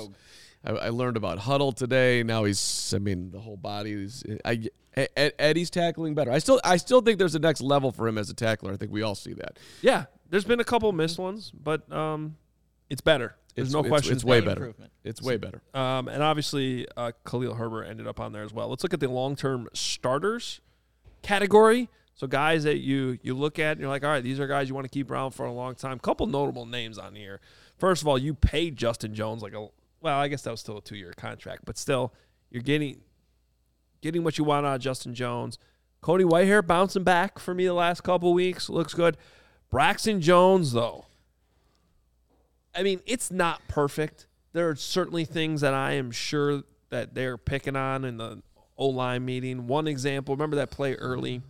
I, I learned about huddle today. Now he's. I mean, the whole body is. I Eddie's tackling better. I still I still think there's a next level for him as a tackler. I think we all see that. yeah, there's been a couple missed ones, but um, it's better. There's It's- no question. it's way better. improvement. It's way better. Um, and obviously, uh, Khalil Herbert ended up on there as well. Let's look at the long-term starters category. So guys that you you look at and you're like, all right, these are guys you want to keep around for a long time. Couple notable names on here. First of all, you paid Justin Jones like a well, I guess that was still a two-year contract, but still, you're getting getting what you want out of Justin Jones. Cody Whitehair bouncing back for me the last couple weeks looks good. Braxton Jones though, I mean, it's not perfect. There are certainly things that I am sure that they're picking on in the O line meeting. One example, remember that play early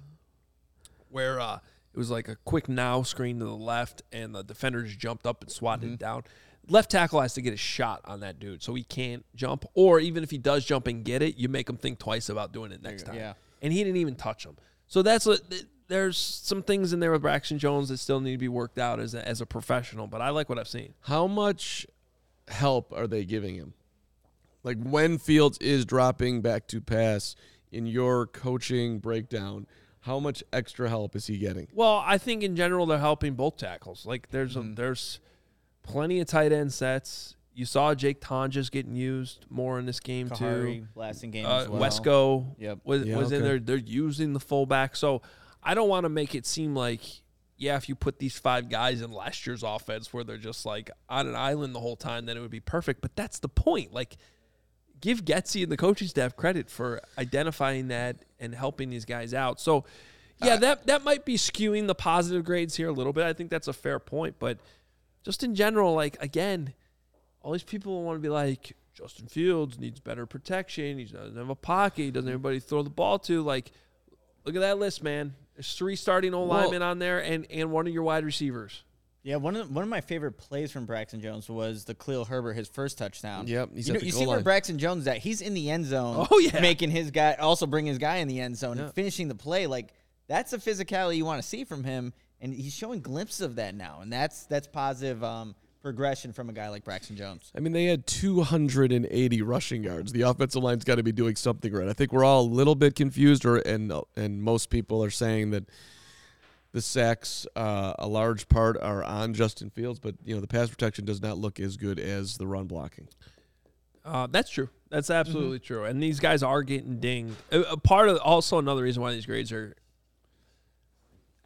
where uh, it was like a quick now screen to the left and the defenders jumped up and swatted it down. Left tackle has to get a shot on that dude so he can't jump. Or even if he does jump and get it, you make him think twice about doing it next time. yeah. And he didn't even touch him. So that's a, there's some things in there with Braxton Jones that still need to be worked out as a, as a professional, but I like what I've seen. How much help are they giving him? Like when Fields is dropping back to pass in your coaching breakdown, how much extra help is he getting? Well, I think in general they're helping both tackles. Like there's a, there's plenty of tight end sets. You saw Jake Tonges getting used more in this game too. Khari Blasingame Uh, as well. Wesco Yep. was, Yeah, was in there. They're using the fullback. So I don't want to make it seem like yeah, if you put these five guys in last year's offense where they're just like on an island the whole time, then it would be perfect. But that's the point. Like give Getsy and the coaching staff credit for identifying that and helping these guys out. So, yeah, uh, that that might be skewing the positive grades here a little bit. I think that's a fair point, but just in general, like again, all these people want to be like Justin Fields needs better protection. He doesn't have a pocket. He doesn't have anybody to throw the ball to. Like, look at that list, man. There's three starting O linemen on there, and and one of your wide receivers. Yeah, one of one of my favorite plays from Braxton Jones was the Khalil Herbert, his first touchdown. Yep, he's you at know, the you goal see where. Braxton Jones is at. He's in the end zone. Oh, yeah. making his guy also bring his guy in the end zone Yeah. and finishing the play. Like that's the physicality you want to see from him, and he's showing glimpses of that now, and that's that's positive um, progression from a guy like Braxton Jones. I mean, they had 280 rushing yards. The offensive line's got to be doing something right. I think we're all a little bit confused, or and and most people are saying that the sacks, uh, a large part, are on Justin Fields, but you know the pass protection does not look as good as the run blocking. Uh, that's true. That's absolutely true. And these guys are getting dinged. A, a part of also another reason why these grades are,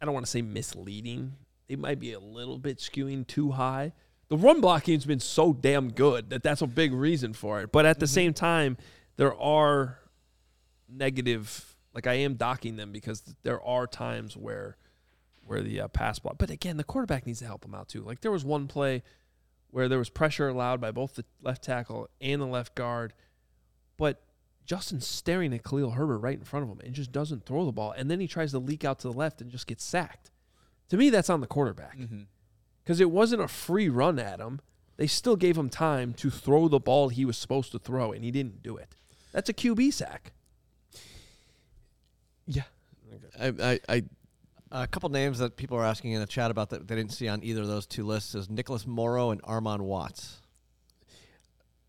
I don't want to say misleading. They might be a little bit skewing too high. The run blocking's been so damn good that that's a big reason for it. But at the same time, there are negative. Like I am docking them because there are times where, where the uh, pass block. But again, the quarterback needs to help them out too. Like there was one play where there was pressure allowed by both the left tackle and the left guard, but Justin's staring at Khalil Herbert right in front of him and just doesn't throw the ball, and then he tries to leak out to the left and just gets sacked. To me, that's on the quarterback because it wasn't a free run at him. They still gave him time to throw the ball he was supposed to throw, and he didn't do it. That's a QB sack. Yeah, I, I, I A couple names that people are asking in the chat about that they didn't see on either of those two lists is Nicholas Morrow and Armon Watts.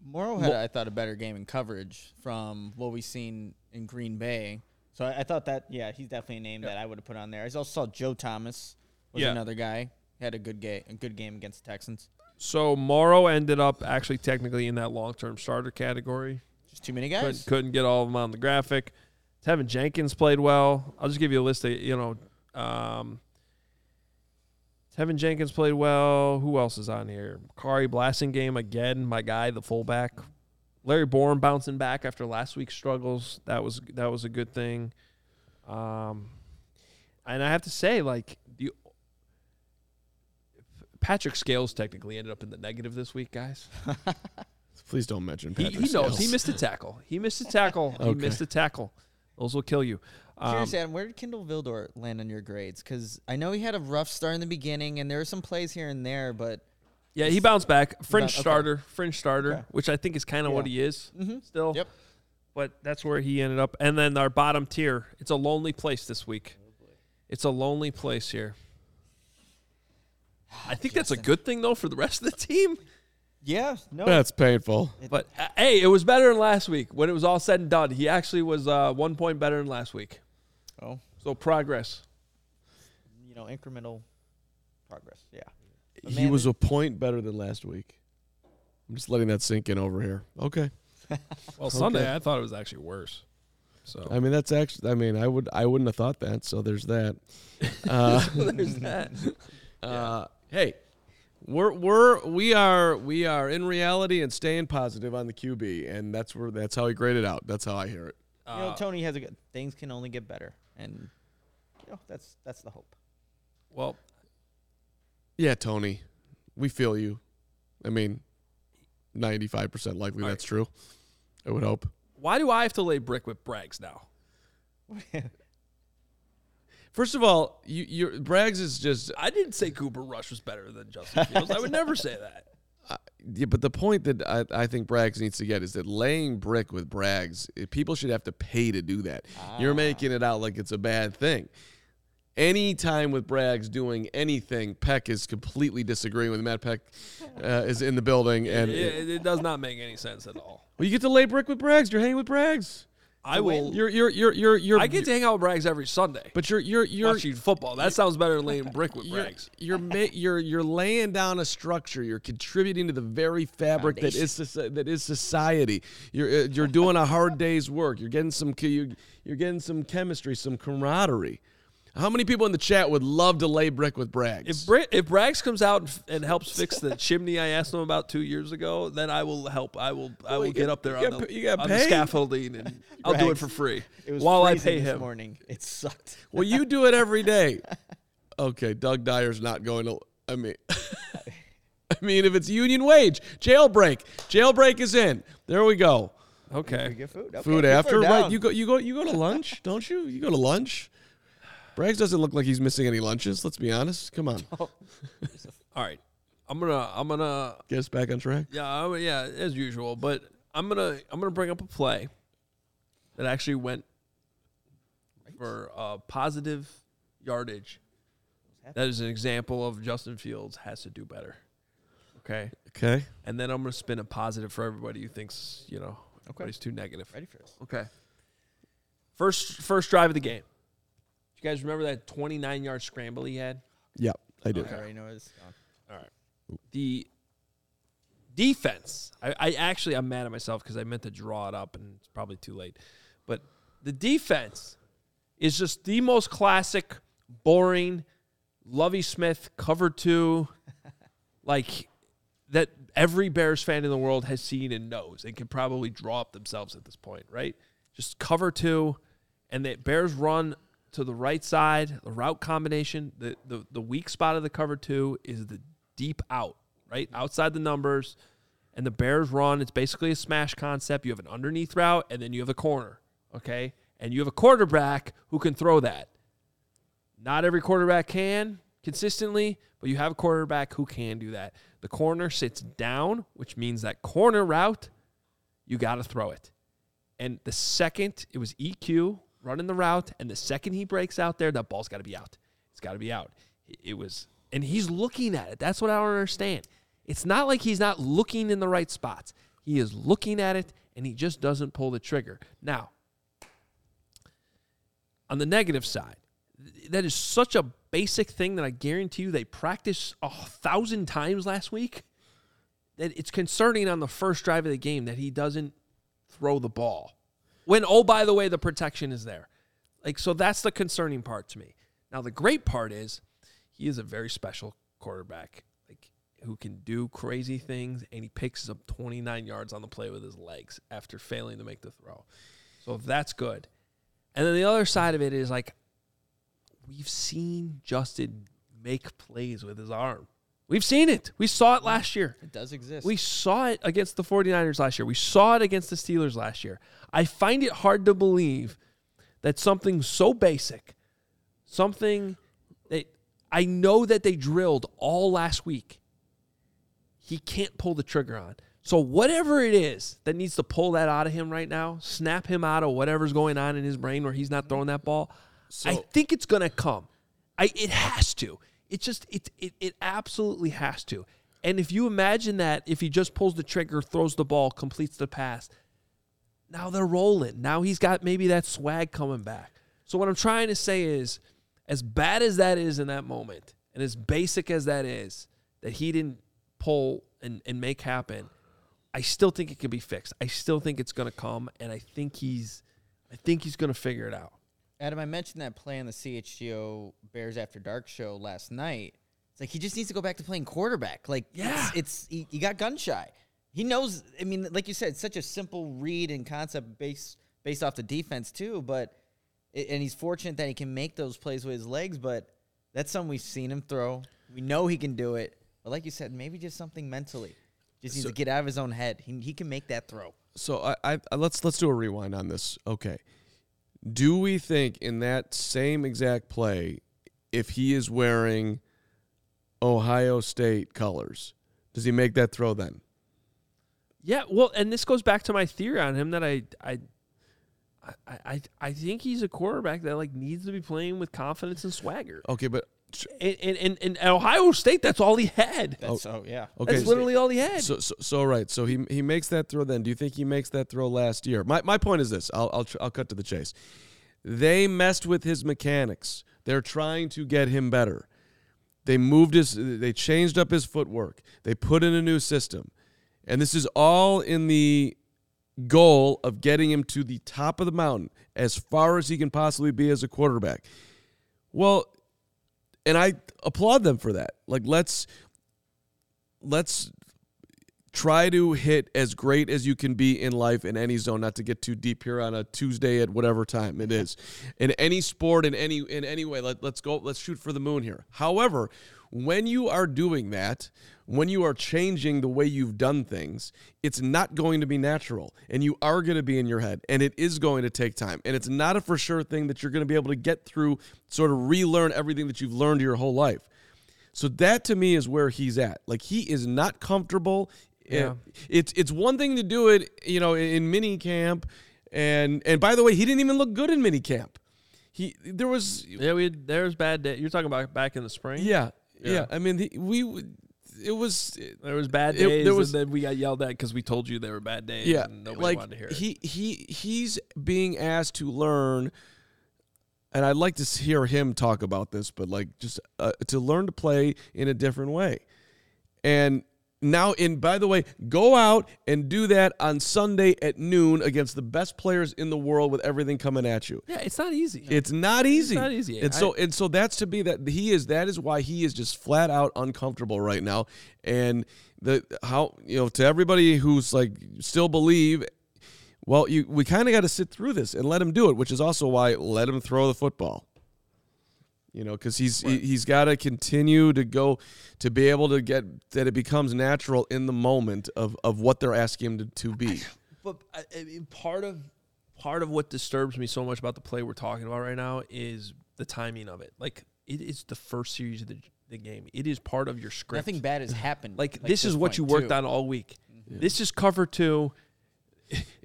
Morrow had, I thought, a better game in coverage from what we've seen in Green Bay. So I, I thought that, yeah, he's definitely a name that I would have put on there. I also saw Joe Thomas was Yeah. another guy. He had a good game, a good game against the Texans. So Morrow ended up actually technically in that long-term starter category. Just too many Couldn't, guys. couldn't get all of them on the graphic. Teven Jenkins played well. I'll just give you a list of, you know, um, Teven Jenkins played well. Who else is on here? Khari Blasingame again, my guy, the fullback. Larry Borom bouncing back after last week's struggles. That was that was a good thing. Um, and I have to say, like Patrick Scales technically ended up in the negative this week, guys. please don't mention He, Patrick he knows he missed a tackle. He missed a tackle. He missed a tackle. Those will kill you. Um, Curious, Adam, where did Kindle Vildor land on your grades? Because I know he had a rough start in the beginning, and there were some plays here and there, but Yeah, he bounced back. Fringe okay. starter, fringe starter, Okay. which I think is kind of what he is Mhm. still. Yep. But that's where he ended up. And then our bottom tier. It's a lonely place this week. It's a lonely place here. I think that's a good thing though for the rest of the team. Yeah, no. That's painful. But uh, hey, it was better than last week. When it was all said and done, he actually was uh, one point better than last week. oh, So progress. you know, incremental progress. Yeah. But He man, was a point better than last week. I'm just letting that sink in over here. Okay. Well, Sunday, I thought it was actually worse. So I mean, that's actually. I mean, I would. I wouldn't have thought that. So there's that. Uh, there's that. Uh, hey, we're we're we are we are in reality and staying positive on the QB, and that's where that's how he graded out. That's how I hear it. you know, Uh, Tony has a good. Things can only get better, and you know that's that's the hope. well, Yeah, Tony, we feel you. I mean, ninety five percent likely All that's true. I would hope. why do I have to lay brick with Braggs now? First of all, you your Braggs is just I didn't say Cooper Rush was better than Justin Fields. I would never say that. Yeah, but the point that I, I think Braggs needs to get is that laying brick with Braggs, eh, people should have to pay to do that. You're making it out like it's a bad thing. Any time with Braggs doing anything, Peck is completely disagreeing with. Matt Peck uh, is in the building, and it, it does not make any sense at all. well, you get to lay brick with Braggs. You're hanging with Braggs. I will. You're you're you're you're you're. I get to hang out with Braggs every Sunday. but you're you're you're watching football. That sounds better than laying brick with you're, you're, you're you're laying down a structure. You're contributing to the very fabric that is that is society. You're uh, you're doing a hard day's work. You're getting some you're, you're getting some chemistry, some camaraderie. How many people in the chat would love to lay brick with Braggs? If Bra- if Braggs comes out and, f- and helps fix the chimney I asked him about two years ago, then I will help. I will. I Well, will you get got- up there you on, got the, p- you got on the paid. scaffolding, and I'll do it Braggs, for free It was while I freezing pay this him. morning. It sucked. well, you do it every day. Okay, Doug Dyer's not going to. I mean, I mean, if it's union wage, jailbreak, jailbreak is in. There we go. We Okay. get food. Okay, food people are after right down. you go you go you go to lunch don't you you go to lunch braggs doesn't look like he's missing any lunches let's be honest come on All right. I'm gonna. I'm gonna. get us back on track Yeah. I, yeah. As usual, but I'm gonna. I'm gonna bring up a play that actually went for uh, positive yardage. That is an example of Justin Fields has to do better. Okay. okay And then I'm going to spin a positive for everybody who thinks, you know, everybody's too negative. Ready for this? Okay. First first drive of the game. You guys remember that 29 yard scramble he had? yeah i do I already know it's gone. The defense. I, I actually I'm mad at myself because I meant to draw it up and it's probably too late. But the defense is just the most classic, boring, Lovie Smith cover two, like that every Bears fan in the world has seen and knows and can probably draw up themselves at this point, right? Just cover two, and the Bears run to the right side, the route combination. The, the the weak spot of the cover two is the deep out, right? Outside the numbers. And the Bears run, it's basically a smash concept. You have an underneath route, and then you have a corner. Okay. And you have a quarterback who can throw that. Not every quarterback can consistently, but you have a quarterback who can do that. The corner sits down, which means that corner route, you got to throw it. And the second it was EQ running the route, and the second he breaks out there, that ball's got to be out. It's got to be out. It- was, and he's looking at it. That's what I don't understand. It's not like he's not looking in the right spots. He is looking at it, and he just doesn't pull the trigger. Now, on the negative side, that is such a basic thing that I guarantee you they practiced a thousand times last week that it's concerning on the first drive of the game that he doesn't throw the ball. When, oh, by the way, the protection is there. Like, so that's the concerning part to me. Now, the great part is he is a very special quarterback, like who can do crazy things, and he picks up 29 yards on the play with his legs after failing to make the throw. So if that's good. And then the other side of it is like we've seen Justin make plays with his arm. We've seen it. We saw it last year. It does exist. We saw it against the 49ers last year. We saw it against the Steelers last year. I find it hard to believe that something so basic, something that I know that they drilled all last week, he can't pull the trigger on. So whatever it is that needs to pull that out of him right now, snap him out of whatever's going on in his brain where he's not throwing that ball. I think it's gonna come. I it has to. It just it it it absolutely has to. And if you imagine that if he just pulls the trigger, throws the ball, completes the pass, now they're rolling. Now he's got maybe that swag coming back. So what I'm trying to say is, as bad as that is in that moment, and as basic as that is, that he didn't pull and, and make happen, I still think it can be fixed. I still think it's gonna come, and I think he's I think he's gonna figure it out. Adam, I mentioned that play on the CHGO Bears After Dark show last night. It's like he just needs to go back to playing quarterback. Like, Yeah. it's, it's he, he got gun shy. He knows. I mean, like you said, it's such a simple read and concept based based off the defense too. But and he's fortunate that he can make those plays with his legs. But that's something we've seen him throw. We know he can do it. But like you said, maybe just something mentally. Just needs So- to get out of his own head. He, he can make that throw. So I, I let's let's do a rewind on this. Okay. Do we think in that same exact play, if he is wearing Ohio State colors, does he make that throw then? Yeah, well, and this goes back to my theory on him that I I I I, I think he's a quarterback that like needs to be playing with confidence and swagger. Okay, but And and, and, and Ohio State, that's all he had. That's so yeah. okay, That's literally all he had. So, so, so right. So he he makes that throw. Then, do you think he makes that throw last year? My my point is this. I'll I'll tr- I'll cut to the chase. They messed with his mechanics. They're trying to get him better. They moved his. They changed up his footwork. They put in a new system, and this is all in the goal of getting him to the top of the mountain as far as he can possibly be as a quarterback. Well, and I applaud them for that. Like let's let's try to hit as great as you can be in life in any zone. Not to get too deep here on a tuesday at whatever time it is. In any sport in any in any way let, let's go let's shoot for the moon here. However when you are doing that when you are changing the way you've done things it's not going to be natural and you are going to be in your head and it is going to take time and it's not a for sure thing that you're going to be able to get through sort of relearn everything that you've learned your whole life so that to me is where he's at. Like he is not comfortable. Yeah. It's it's one thing to do it, you know, in mini camp, and and by the way, he didn't even look good in mini camp. He there was yeah, we there's bad day. You're talking about back in the spring. yeah yeah. Yeah. I mean the, we would- it was there was bad It- days, there was- and then we got yelled at because we told you there were bad days. yeah and nobody like wanted to hear it. he he he's being asked to learn. And I'd like to hear him talk about this, but like just uh, to learn to play in a different way. And now, and by the way, go out and do that on Sunday at noon against the best players in the world with everything coming at you. yeah, it's not easy. It's not easy. It's not easy. And so and so that's to be that he is that is why he is just flat out uncomfortable right now. And the how you know to everybody who's like still believe well, you we kind of got to sit through this and let him do it, which is also why let him throw the football. You know, because he's he, he's got to continue to go to be able to get that it becomes natural in the moment of of what they're asking him to, to be. But I, I mean, part of part of what disturbs me so much about the play we're talking about right now is the timing of it. Like it is the first series of the, the game. It is part of your script. Nothing bad has happened. like, at this is what you worked too. on all week. Mm-hmm. This is cover two.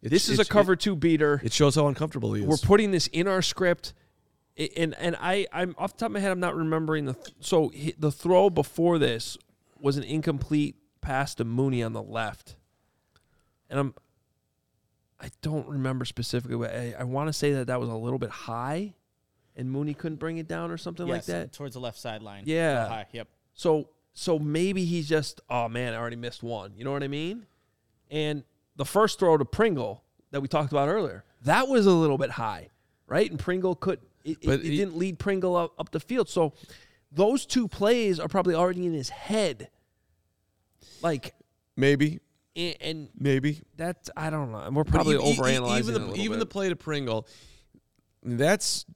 this is a it's- cover two beater. It shows how uncomfortable he is. We're putting this in our script. And and I I'm off the top of my head I'm not remembering the th- so he, the throw before this was an incomplete pass to Mooney on the left, and I'm I don't remember specifically, but I, I want to say that that was a little bit high, and Mooney couldn't bring it down or something like that. towards the left sideline. Yeah. High, Yep. So so maybe he's just oh man, I already missed one. You know what I mean? And the first throw to Pringle that we talked about earlier, that was a little bit high, right? And Pringle could it, it, But it he- didn't lead Pringle up, up the field. So those two plays are probably already in his head. Like maybe, and, and maybe. that's I don't know. We're probably But e- e- overanalyzing even it the even the play to Pringle. That's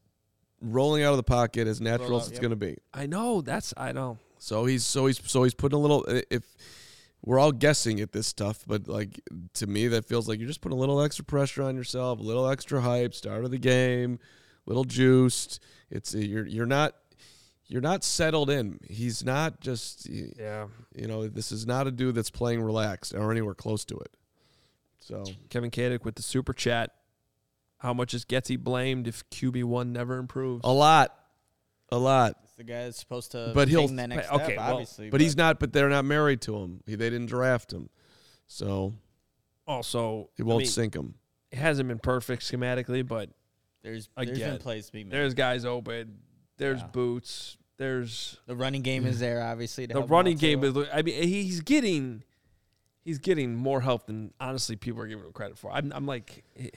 rolling out of the pocket as natural as it's yep. going to be. I know that's I know. So he's so he's so he's putting a little. If we're all guessing at this stuff, but like to me, that feels like you're just putting a little extra pressure on yourself, a little extra hype, start of the game, little juiced. It's uh, you're you're not you're not settled in. He's not just Yeah. you know, this is not a dude that's playing relaxed or anywhere close to it. So Kevin Kadick with the super chat. How much is Getsy blamed if QB one never improves? a lot, a lot. It's the guy that's supposed to But he'll- that next okay, step, well, obviously. But he's not. But they're not married to him. He, they didn't draft him, so Also, it won't I mean, sink him. it hasn't been perfect schematically, but there's there's been Again, plays to be made. there's guys open. There's Yeah. boots. There's the running game is there, obviously. To the help running game. too. Is, I mean, he's getting he's getting more help than honestly people are giving him credit for. I'm, I'm like, eh,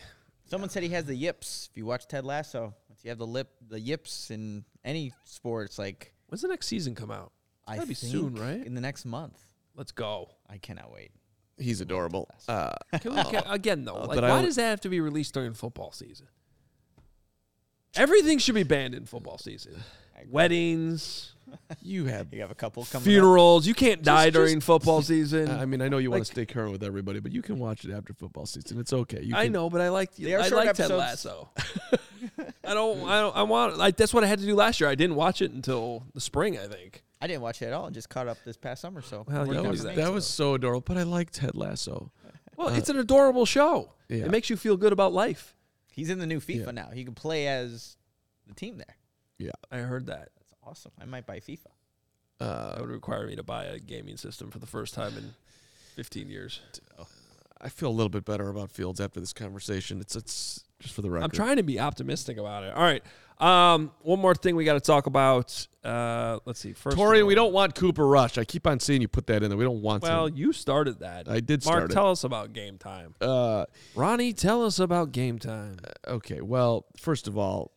Someone said he has the yips. If you watch Ted Lasso, once you have the lip, the yips in any sports, like when's the next season come out? I be think soon, right? In the next month. Let's go. I cannot wait. He's adorable. Uh, Can we, can- again, though, Uh, like, but I why does that have to be released during football season? Everything should be banned in football season. Weddings, you have. You have a couple coming. up. funerals. You can't die Just- during just- football season. I mean, I know you want Like- to stay current with everybody, but you can watch it after football season. It's okay. You I can- know, but I like They are I short like Ted episodes. Lasso. I don't. I don't. I want. Like that's what I had to do last year. I didn't watch it until the spring. I think. I didn't watch it at all. and Just caught up this past summer. So Well, you That was that. was so adorable. But I liked Ted Lasso. Well, Uh, it's an adorable show. Yeah. It makes you feel good about life. He's in the new FIFA Yeah. now. He can play as the team there. Yeah, I heard that. That's awesome. I might buy FIFA. Uh, That would require me to buy a gaming system for the first time in 15 years. I feel a little bit better about Fields after this conversation. It's it's just for the record. I'm trying to be optimistic about it. All right. Um, one more thing we got to talk about. Uh, let's see. First, Tori, we don't want Cooper Rush. I keep on seeing you put that in there. We don't want Well, him. you started that. I did Mark, start it. tell us about game time. Uh, Ronnie, tell us about game time. okay. Well, first of all,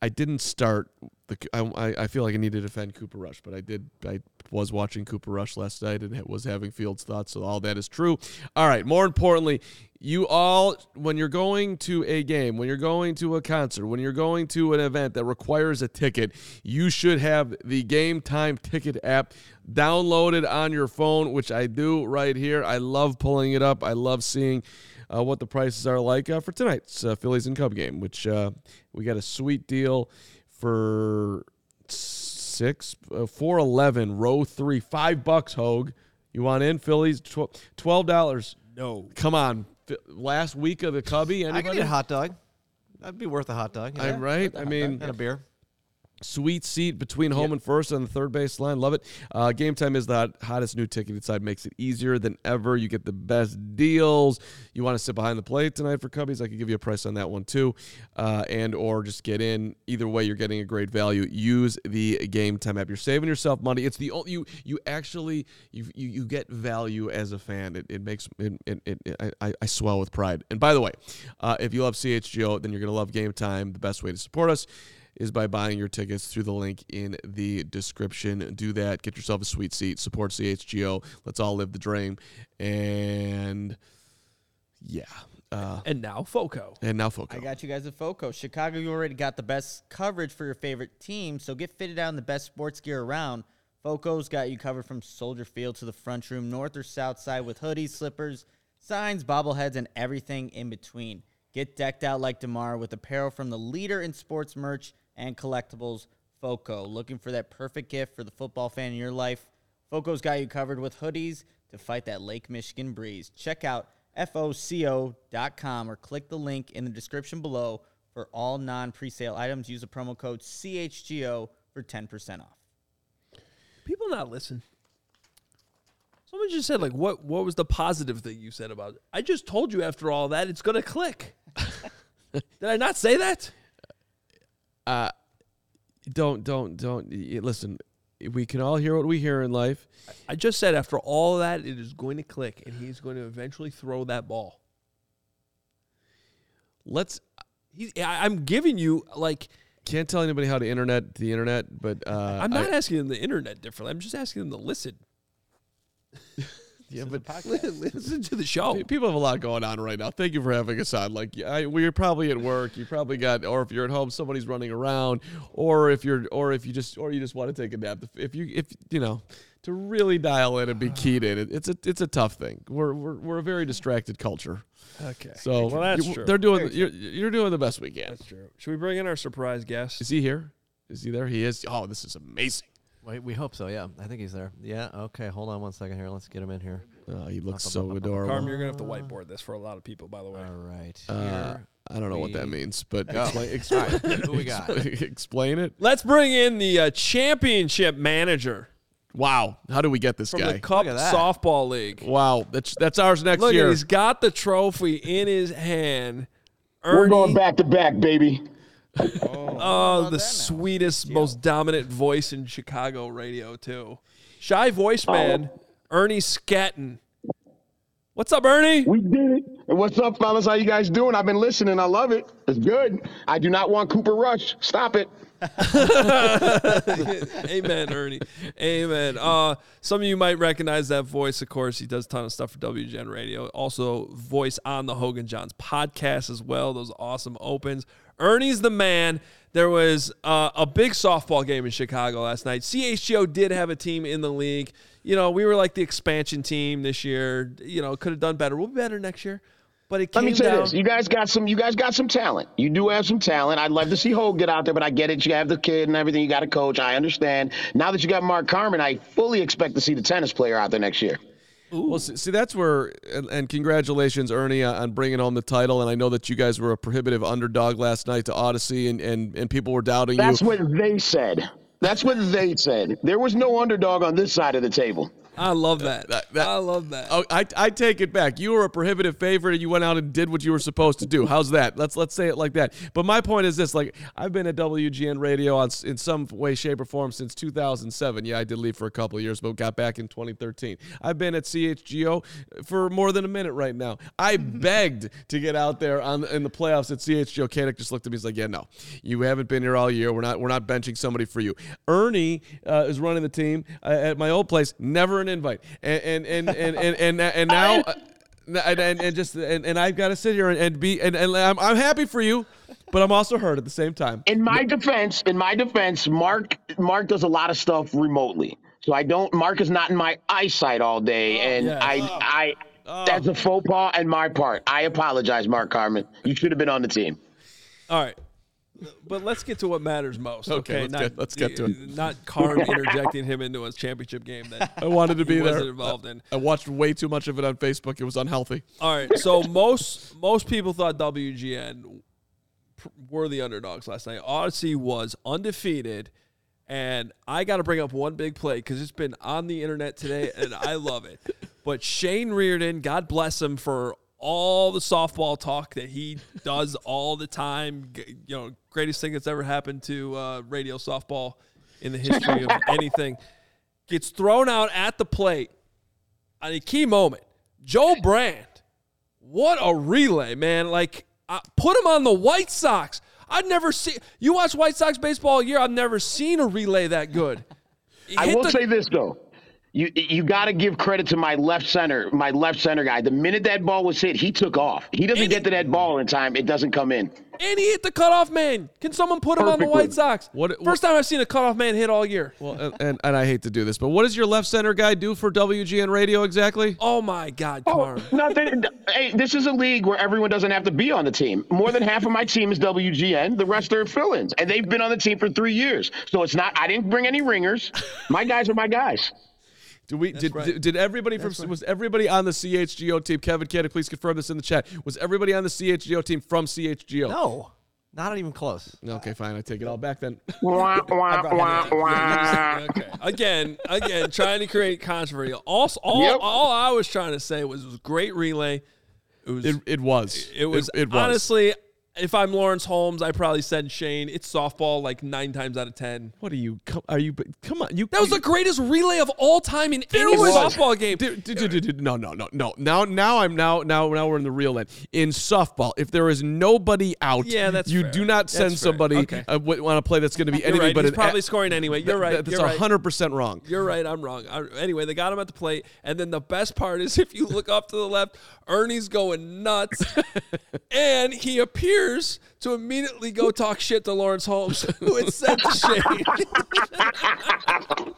I didn't start the. I, I- I feel like I need to defend Cooper Rush, but I did. I was watching Cooper Rush last night and was having Fields thoughts, so all that is true. All right. More importantly, you all, when you're going to a game, when you're going to a concert, when you're going to an event that requires a ticket, you should have the Game Time Ticket app downloaded on your phone, which I do right here. I love pulling it up. I love seeing uh, what the prices are like uh, for tonight's uh, Phillies and Cub game, which uh, we got a sweet deal for six, uh, four eleven, row three, five bucks. Hoge, you want in Phillies? Twelve dollars. No. Come on, last week of the Cubby. I could eat a hot dog. That'd be worth a hot dog. you know? I'm right. I mean, and a beer. Sweet seat between home and first on the third base line. Love it. Uh, game time is the hot, hottest new ticket inside. Makes it easier than ever. You get the best deals. You want to sit behind the plate tonight for Cubbies? I could give you a price on that one too, uh, and or just get in. Either way, you're getting a great value. Use the game time app. You're saving yourself money. It's the only you you actually you you, you get value as a fan. It, it makes it, it, it, I, I swell with pride. And by the way, uh, if you love CHGO, then you're gonna love Game Time. The best way to support us is by buying your tickets through the link in the description. Do that. Get yourself a sweet seat. Support CHGO. Let's all live the dream. And yeah. Uh, And now Foco. and now Foco. I got you guys at Foco. Chicago, you already got the best coverage for your favorite team, so get fitted out in the best sports gear around. Foco's got you covered from Soldier Field to the front room, north or south side, with hoodies, slippers, signs, bobbleheads, and everything in between. Get decked out like DeMar with apparel from the leader in sports merch and collectibles, Foco. Looking for that perfect gift for the football fan in your life? Foco's got you covered with hoodies to fight that Lake Michigan breeze. Check out foco.com or click the link in the description below for all non presale items. Use the promo code CHGO for 10% off. People not listen. Someone just said like, what? What was the positive thing you said about it? I just told you after all that it's gonna click. Did I not say that? Uh, don't, don't, don't. y- Listen, we can all hear what we hear in life. I just said after all that it is going to click, and he's going to eventually throw that ball. Let's. He's, I- I'm giving you like Can't tell anybody how to internet the internet, but uh, I'm not I- asking them the internet differently. I'm just asking them to listen. yeah, but listen to the show. People have a lot going on right now. Thank you for having us on. Like, I, we're probably at work. You probably got, or if you're at home, somebody's running around, or if you're, or if you just, or you just want to take a nap. If, you, if you know, to really dial in and be keyed in, it, it's a, it's a tough thing. We're, we're, we're a very distracted culture. Okay. So well, that's you- true. they're doing, you're, you're doing the best we can. That's true. Should we bring in our surprise guest? Is he here? Is he there? He is. Oh, this is amazing. Wait, we hope so. Yeah, I think he's there. Yeah. Okay. Hold on one second here. Let's get him in here. Oh, he looks Up, up, so up, up, up. adorable. Carm, you're gonna have to whiteboard this for a lot of people, by the way. All right. Uh, here. I don't know what that we means, but go. explain, explain, right, who we got? explain it. Let's bring in the uh, championship manager Wow, how do we get this from guy? the Cup Look at that. Softball League. wow, that's that's ours next Look, year. at he's got the trophy in his hand. We're going back to back, baby. Oh, the sweetest, most dominant voice in Chicago radio too. Shy voice man, Ernie Scatton. What's up, Ernie? We did it. And what's up, fellas? How you guys doing? I've been listening. I love it. It's good. I do not want Cooper Rush. Stop it. Amen, Ernie. Amen. Uh, some of you might recognize that voice. Of course, he does a ton of stuff for WGN Radio. Also, voice on the Hoge and Jahns podcast as well. Those awesome opens. Ernie's the man. There was uh, a big softball game in Chicago last night. CHGO did have a team in the league. You know, we were like the expansion team this year. You know, could have done better. We'll be better next year. But it Let me say down. this: you guys got some. You guys got some talent. You do have some talent. I'd love to see Hoge get out there, but I get it. You have the kid and everything. You got a coach. I understand. Now that you got Mark Carman, I fully expect to see the tennis player out there next year. Well, see, see, that's where, and, and congratulations, Ernie, uh, on bringing home the title. And I know that you guys were a prohibitive underdog last night to Odyssey, and, and, and people were doubting you That's you. what they said. That's what they said. There was no underdog on this side of the table. I love that. that- that- I love that. Oh, I, I take it back. You were a prohibitive favorite, and you went out and did what you were supposed to do. How's that? Let's let's say it like that. But my point is this: like I've been at WGN Radio on, in some way, shape, or form since 2007. Yeah, I did leave for a couple of years, but got back in 2013. I've been at CHGO for more than a minute right now. I begged to get out there on in the playoffs at CHGO. Kanik just looked at me. He's like, "Yeah, no, you haven't been here all year. We're not we're not benching somebody for you." Ernie uh, is running the team uh, at my old place. Never an invite, and and and and and and, and now. uh, and, and, and just and, and I've got to sit here and, and be and, and I'm, I'm happy for you, but I'm also hurt at the same time. In my defense, in my defense, Mark Mark does a lot of stuff remotely. So I don't Mark is not in my eyesight all day and yes. I I that's a faux pas on my part. I apologize, Mark Carman. You should have been on the team. All right. But let's get to what matters most. Okay, Okay, let's get- let's get to it. Not Carm interjecting him into a championship game that I wanted to be there. wasn't involved in. I watched way too much of it on Facebook. It was unhealthy. All right, so most most people thought WGN were the underdogs last night. Odyssey was undefeated, and I got to bring up one big play because it's been on the internet today, and I love it. But Shane Reardon, God bless him for all the softball talk that he does all the time. You know, greatest thing that's ever happened to uh, radio softball in the history of anything. Gets thrown out at the plate on a key moment. Joe Brand, what a relay, man! Like, uh, put him on the White Sox. I'd never seen you watch White Sox baseball all year. I've never seen a relay that good. He I will the- say this though. You you got to give credit to my left center, my left center guy. The minute that ball was hit, he took off. He doesn't And get he- to that ball in time. It doesn't come in. and he hit the cutoff man. Can someone put him on the White Sox? What- what- First time I've seen a cutoff man hit all year. Well, and, and, and I hate to do this, but what does your left center guy do for WGN Radio exactly? Oh my God, Carm. Oh, nothing. Hey, this is a league where everyone doesn't have to be on the team. More than half of my team is WGN. The rest are fill-ins, and they've been on the team for three years. So it's not. I didn't bring any ringers. My guys are my guys. Do we did, right. did did everybody from was everybody on the CHGO team? Kevin Cannon, please confirm this in the chat. Was everybody on the CHGO team from CHGO? No, not even close. Okay, fine. I take it all back then. Okay. Again, again, trying to create controversy. All, all, Yep. all I was trying to say was it was great relay. It was It, it was. It was, It, was. honestly, if I'm Lawrence Holmes, I probably said Shane. It's softball like nine times out of ten. What are you? Are you? Come on. You. That was the greatest relay of all time in any was- softball game. Dude, dude, dude, dude, no, no, no, no. Now, now I'm now, now, now we're in the real end. In softball, if there is nobody out, Yeah, that's you fair. do not send somebody Okay. uh, on a play that's going to be You're anything right. but He's probably a- scoring anyway. You're right. That's You're right. hundred percent wrong. You're right. I'm wrong. I, anyway, they got him at the plate, and then the best part is if you look up to the left, Ernie's going nuts, and he appears to immediately go talk shit to Lawrence Holmes, who had said to Shane.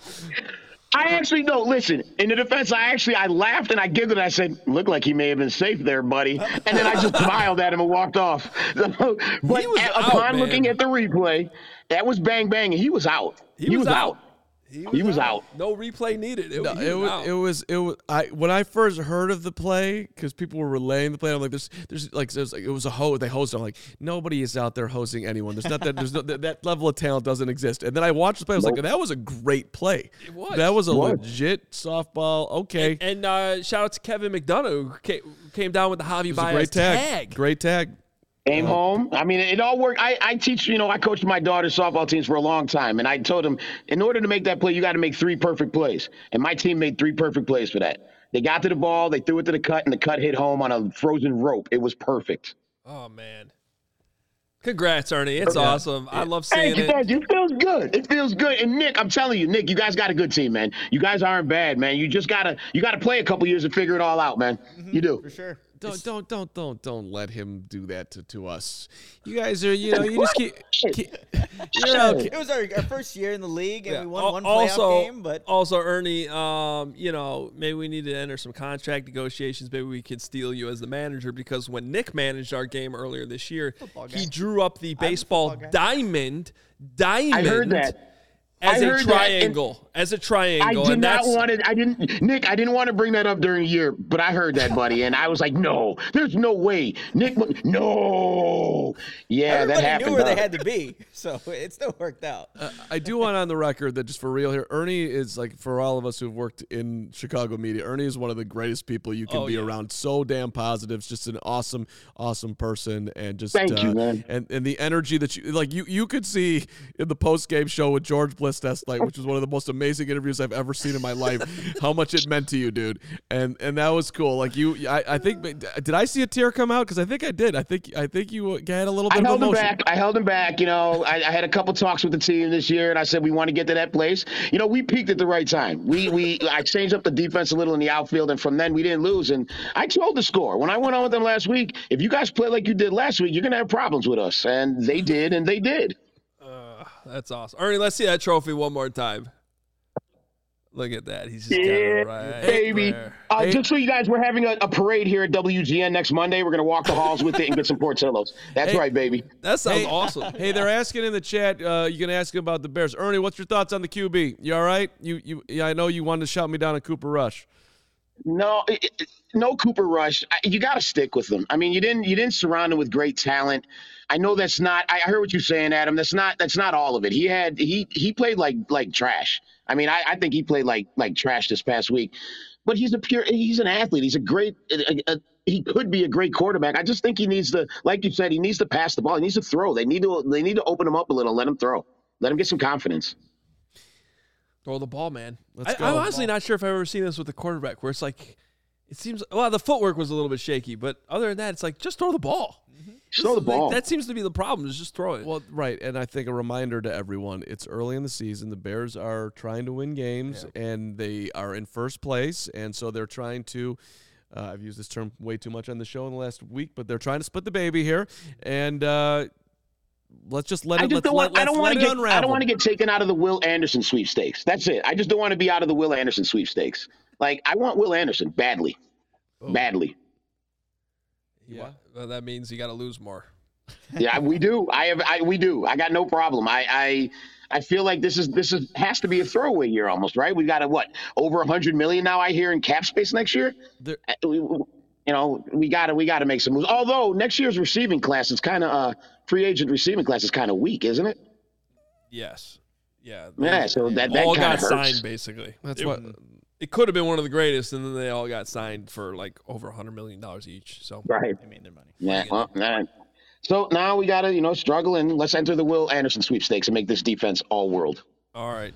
I actually no. Listen, in the defense, I actually I laughed and I giggled. I said, "Looked like he may have been safe there, buddy." And then I just smiled at him and walked off. So, but He at- out, upon man. looking at the replay, that was bang bang, and he was out. He, was, out. He was out. No replay needed. It, No, it was was, it was it was I when I first heard of the play because people were relaying the play. I'm like, there's there's like there's like it was a ho they hosted. I'm like, nobody is out there hosting anyone. There's not that there's no, that, that level of talent doesn't exist. And then I watched the play. I was like, that was a great play. It was. That was a It was. legit softball. Okay, and uh, shout out to Kevin McDonough who ca- came down with the Javi it Baez great tag. tag. Great tag. Came uh-huh. home. I mean, it all worked. I, I teach, you know, I coached my daughter's softball teams for a long time, and I told them, in order to make that play, you got to make three perfect plays. And my team made three perfect plays for that. They got to the ball, they threw it to the cut, and the cut hit home on a frozen rope. It was perfect. Oh man. Congrats, Ernie. It's awesome. I love seeing Thank you, it. It feels good. It feels good. And Nick, I'm telling you, Nick, you guys got a good team, man. You guys aren't bad, man. You just gotta you gotta play a couple years and figure it all out, man. Mm-hmm. You do. For sure. Don't don't don't don't don't let him do that to, to us. You guys are you know you just keep, keep you know, It was our, our first year in the league, and Yeah. we won Al- one playoff also, game. But also, Ernie, um, you know, maybe we need to enter some contract negotiations. Maybe we could steal you as the manager because when Nick managed our game earlier this year, he drew up the baseball diamond, diamond. I heard that. As I a heard that, triangle, as a triangle, I did and not want it. I didn't, Nick. I didn't want to bring that up during the year, but I heard that, buddy, and I was like, "No, there's no way, Nick. No, yeah, everybody that happened." knew where they had to be, so it still worked out. I do want on the record that just for real here, Ernie is like for all of us who've worked in Chicago media, Ernie is one of the greatest people you can Oh, be yeah. around. So damn positive, just an awesome, awesome person, and just Thank you, uh, man. And and the energy that you like, you you could see in the post game show with George Bliss last night, which was one of the most amazing interviews I've ever seen in my life. how much it meant to you, dude, and and that was cool. Like you, I, I think did I see a tear come out? Because I think I did. I think I think you uh, had a little I bit of held him back. I held him back. You know, I, I had a couple talks with the team this year, and I said we want to get to that place. You know, we peaked at the right time. We we I changed up the defense a little in the outfield, and from then we didn't lose. And I told the score when I went on with them last week. If you guys play like you did last week, you're gonna have problems with us, and they did, and they did. That's awesome. Ernie, let's see that trophy one more time. Look at that. He's just Yeah, it right baby. there. Uh, Hey. Just so you guys, we're having a, a parade here at WGN next Monday. We're gonna walk the halls with it and get some Portillos. That's Hey. right, baby. That sounds Hey, awesome. Hey, they're asking in the chat. Uh, you can ask about the Bears. Ernie, what's your thoughts on the QB? You all right? You you yeah, I know you wanted to shout me down at Cooper Rush. No, it, it- no Cooper Rush. I- You got to stick with them. I mean, you didn't you didn't surround him with great talent. I know that's not. I heard what you're saying, Adam. That's not. That's not all of it. He had he he played like like trash. I mean, I, I think he played like like trash this past week. But he's a pure. He's an athlete. He's a great. A, a, he could be a great quarterback. I just think he needs to, like you said, he needs to pass the ball. He needs to throw. They need to. They need to open him up a little. Let him throw. Let him get some confidence. Throw the ball, man. Let's I, go. I'm honestly not sure if I've ever seen this with a quarterback where it's like, it seems, well, the footwork was a little bit shaky, but other than that, it's like, just throw the ball. Just throw the Like, ball. that seems to be the problem, is just throw it. Well, right, and I think a reminder to everyone: it's early in the season. The Bears are trying to win games, and they are in first place, and so they're trying to. Uh, I've used this term way too much on the show in the last week, but they're trying to split the baby here, and uh, let's just let I it. just don't want. I let's don't want to get. I don't want to get taken out of the Will Anderson sweepstakes. That's it. I just don't want to be out of the Will Anderson sweepstakes. Like I want Will Anderson badly, badly. yeah. Well, that means you got to lose more. Yeah, we do. I have. I we do. I got no problem. I I I feel like this is this is has to be a throwaway year almost, right? We got a what over a hundred million now. I hear in cap space next year. There- Uh, we- we- you know, we got to we got to make some moves. Although next year's receiving class is kind of uh free agent receiving class is kind of weak, isn't it? Yes. Yeah. Yeah, so that that all got hurts. signed, basically. That's it, what. It could have been one of the greatest, and then they all got signed for like over a $100 million each. So, Right. They made their money. Yeah. Well, nah. So now we got to, you know, struggle and let's enter the Will Anderson sweepstakes and make this defense all world. all right.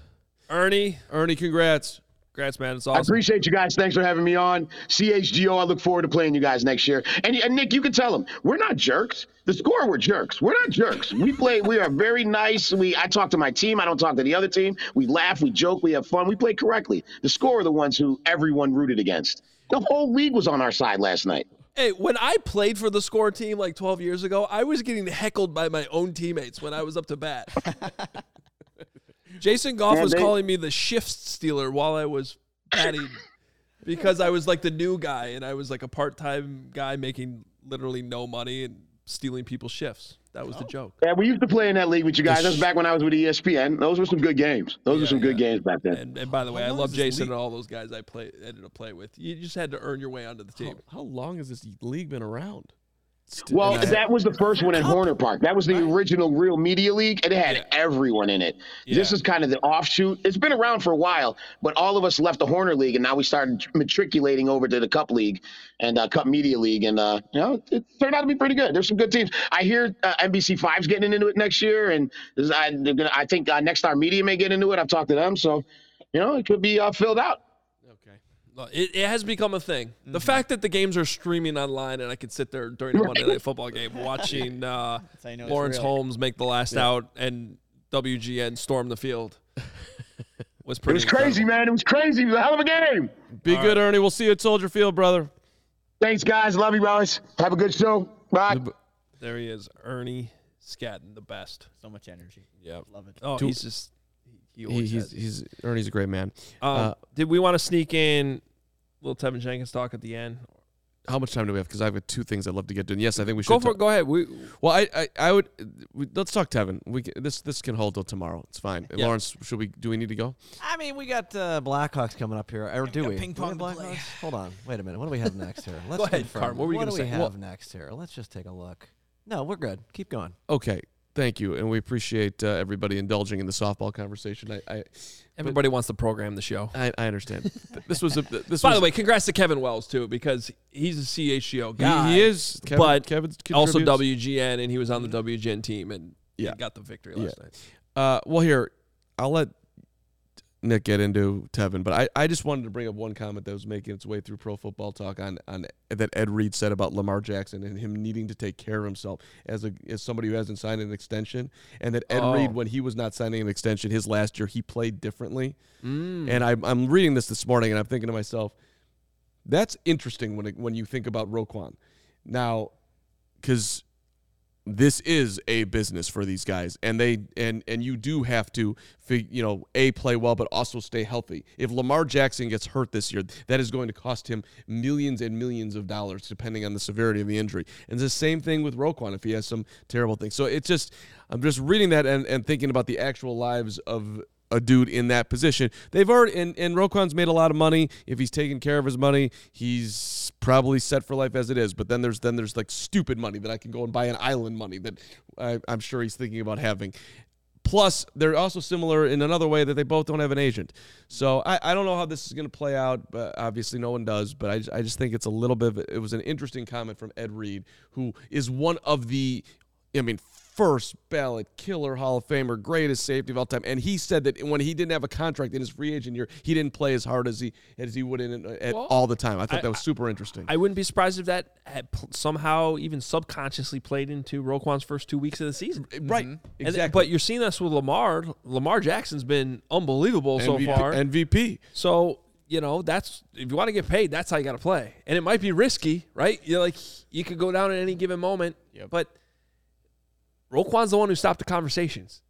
Ernie, Ernie, congrats. Congrats, man. It's I appreciate you guys. Thanks for having me on. CHGO, I look forward to playing you guys next year. And, and Nick, you can tell them we're not jerks. The score, we're jerks. We're not jerks. We play, we are very nice. We I talk to my team. I don't talk to the other team. We laugh, we joke, we have fun. We play correctly. The score are the ones who everyone rooted against. The whole league was on our side last night. Hey, when I played for the score team like 12 years ago, I was getting heckled by my own teammates when I was up to bat. Jason Goff Yeah, was they- calling me the shift stealer while I was batting because I was like the new guy and I was like a part time guy making literally no money and stealing people's shifts. That was the oh. joke. Yeah, we used to play in that league with you guys. That's back when I was with ESPN. Those were some good games. Those were some good games back then. And, and by the way, How I love Jason league? and all those guys I play ended up playing with. You just had to earn your way onto the team. How, how long has this league been around? Well, I- that was the first one in Horner Park. That was the original Real Media League, and it had Yeah. everyone in it. This is kind of the offshoot. It's been around for a while, but all of us left the Horner League, and now we started matriculating over to the Cup League and uh, Cup Media League, and uh, you know, it turned out to be pretty good. There's some good teams. I hear uh, NBC Five's getting into it next year, and I, gonna, I think uh, Nexstar Media may get into it. I've talked to them, so you know, it could be uh, filled out. Okay. Look, It, it has become a thing. The fact that the games are streaming online and I can sit there during a Monday Night Football game watching uh, you know Lawrence. Holmes make the last out and WGN storm the field was pretty It was crazy, man. It was crazy. It was a hell of a game. Be good, Ernie. We'll see you at Soldier Field, brother. Thanks, guys. Love you, guys. Have a good show. Bye. There he is, Ernie Scatton, the best. So much energy. Yep. Love it. Oh, Two- he's just he, he He, always he's he's Ernie's a great man. Um, uh, did we want to sneak in little Teven Jenkins talk at the end? How much time do we have? Because I've two things I'd love to get to. And yes, I think we should. Go for talk- it. Go ahead. We Well, I, I, I would. We, let's talk Teven. We can, this this can hold till tomorrow. It's fine. Yeah. Lawrence, should we? Do we need to go? I mean, we got uh, Blackhawks coming up here, or do we? ping Do we pong. Blackhawks? Hold on, wait a minute. What do we have next here? Let's Go ahead, confirm. Carm. What were you do gonna we have Well- next here? Let's just take a look. No, we're good. Keep going. Okay. Thank you, and we appreciate uh, everybody indulging in the softball conversation. I, I, everybody wants to program the show. I, I understand. this was a. This By was, the way, congrats to Kevin Wells too, because he's a CHGO guy. he is. Kevin, but Kevin's also. WGN, and he was on the WGN team and Yeah. he got the victory Yeah. last night. Uh, well, here I'll let Nick get into Teven, but I, I just wanted to bring up one comment that was making its way through Pro Football Talk on on that Ed Reed said about Lamar Jackson and him needing to take care of himself as a as somebody who hasn't signed an extension, and that Ed Oh. Reed when he was not signing an extension his last year he played differently, Mm. and I, I'm reading this this morning and I'm thinking to myself, that's interesting when it, when you think about Roquan, now, because this is a business for these guys. And they and and you do have to you know a play well but also stay healthy. If lamar jackson gets hurt this year that is going to cost him millions and millions of dollars depending on the severity of the injury. And the same thing with Roquan if he has some terrible thing so it's just i'm just reading that and, and thinking about the actual lives of a dude in that position. They've already and, and Roquan's made a lot of money. If he's taking care of his money, he's probably set for life as it is. But then there's then there's like stupid money that I can go and buy an island money that I, I'm sure he's thinking about having. Plus, they're also similar in another way that they both don't have an agent. So I, I don't know how this is going to play out. But obviously, no one does. But I, I just think it's a little bit. Of, it was an interesting comment from Ed Reed, who is one of the, I mean, first ballot killer Hall of Famer, greatest safety of all time. And he said that when he didn't have a contract in his free agent year, he didn't play as hard as he as he would in at Well, all the time. I thought I- that was super interesting. I wouldn't be surprised if that had somehow even subconsciously played into Roquan's first two weeks of the season. right, And- exactly. but you're seeing this with Lamar. Lamar Jackson's been unbelievable so far. MVP. So you know that's if you want to get paid, that's how you got to play, and it might be risky, right? You're like you could go down at any given moment, Yep. but Roquan's the one who stopped the conversations,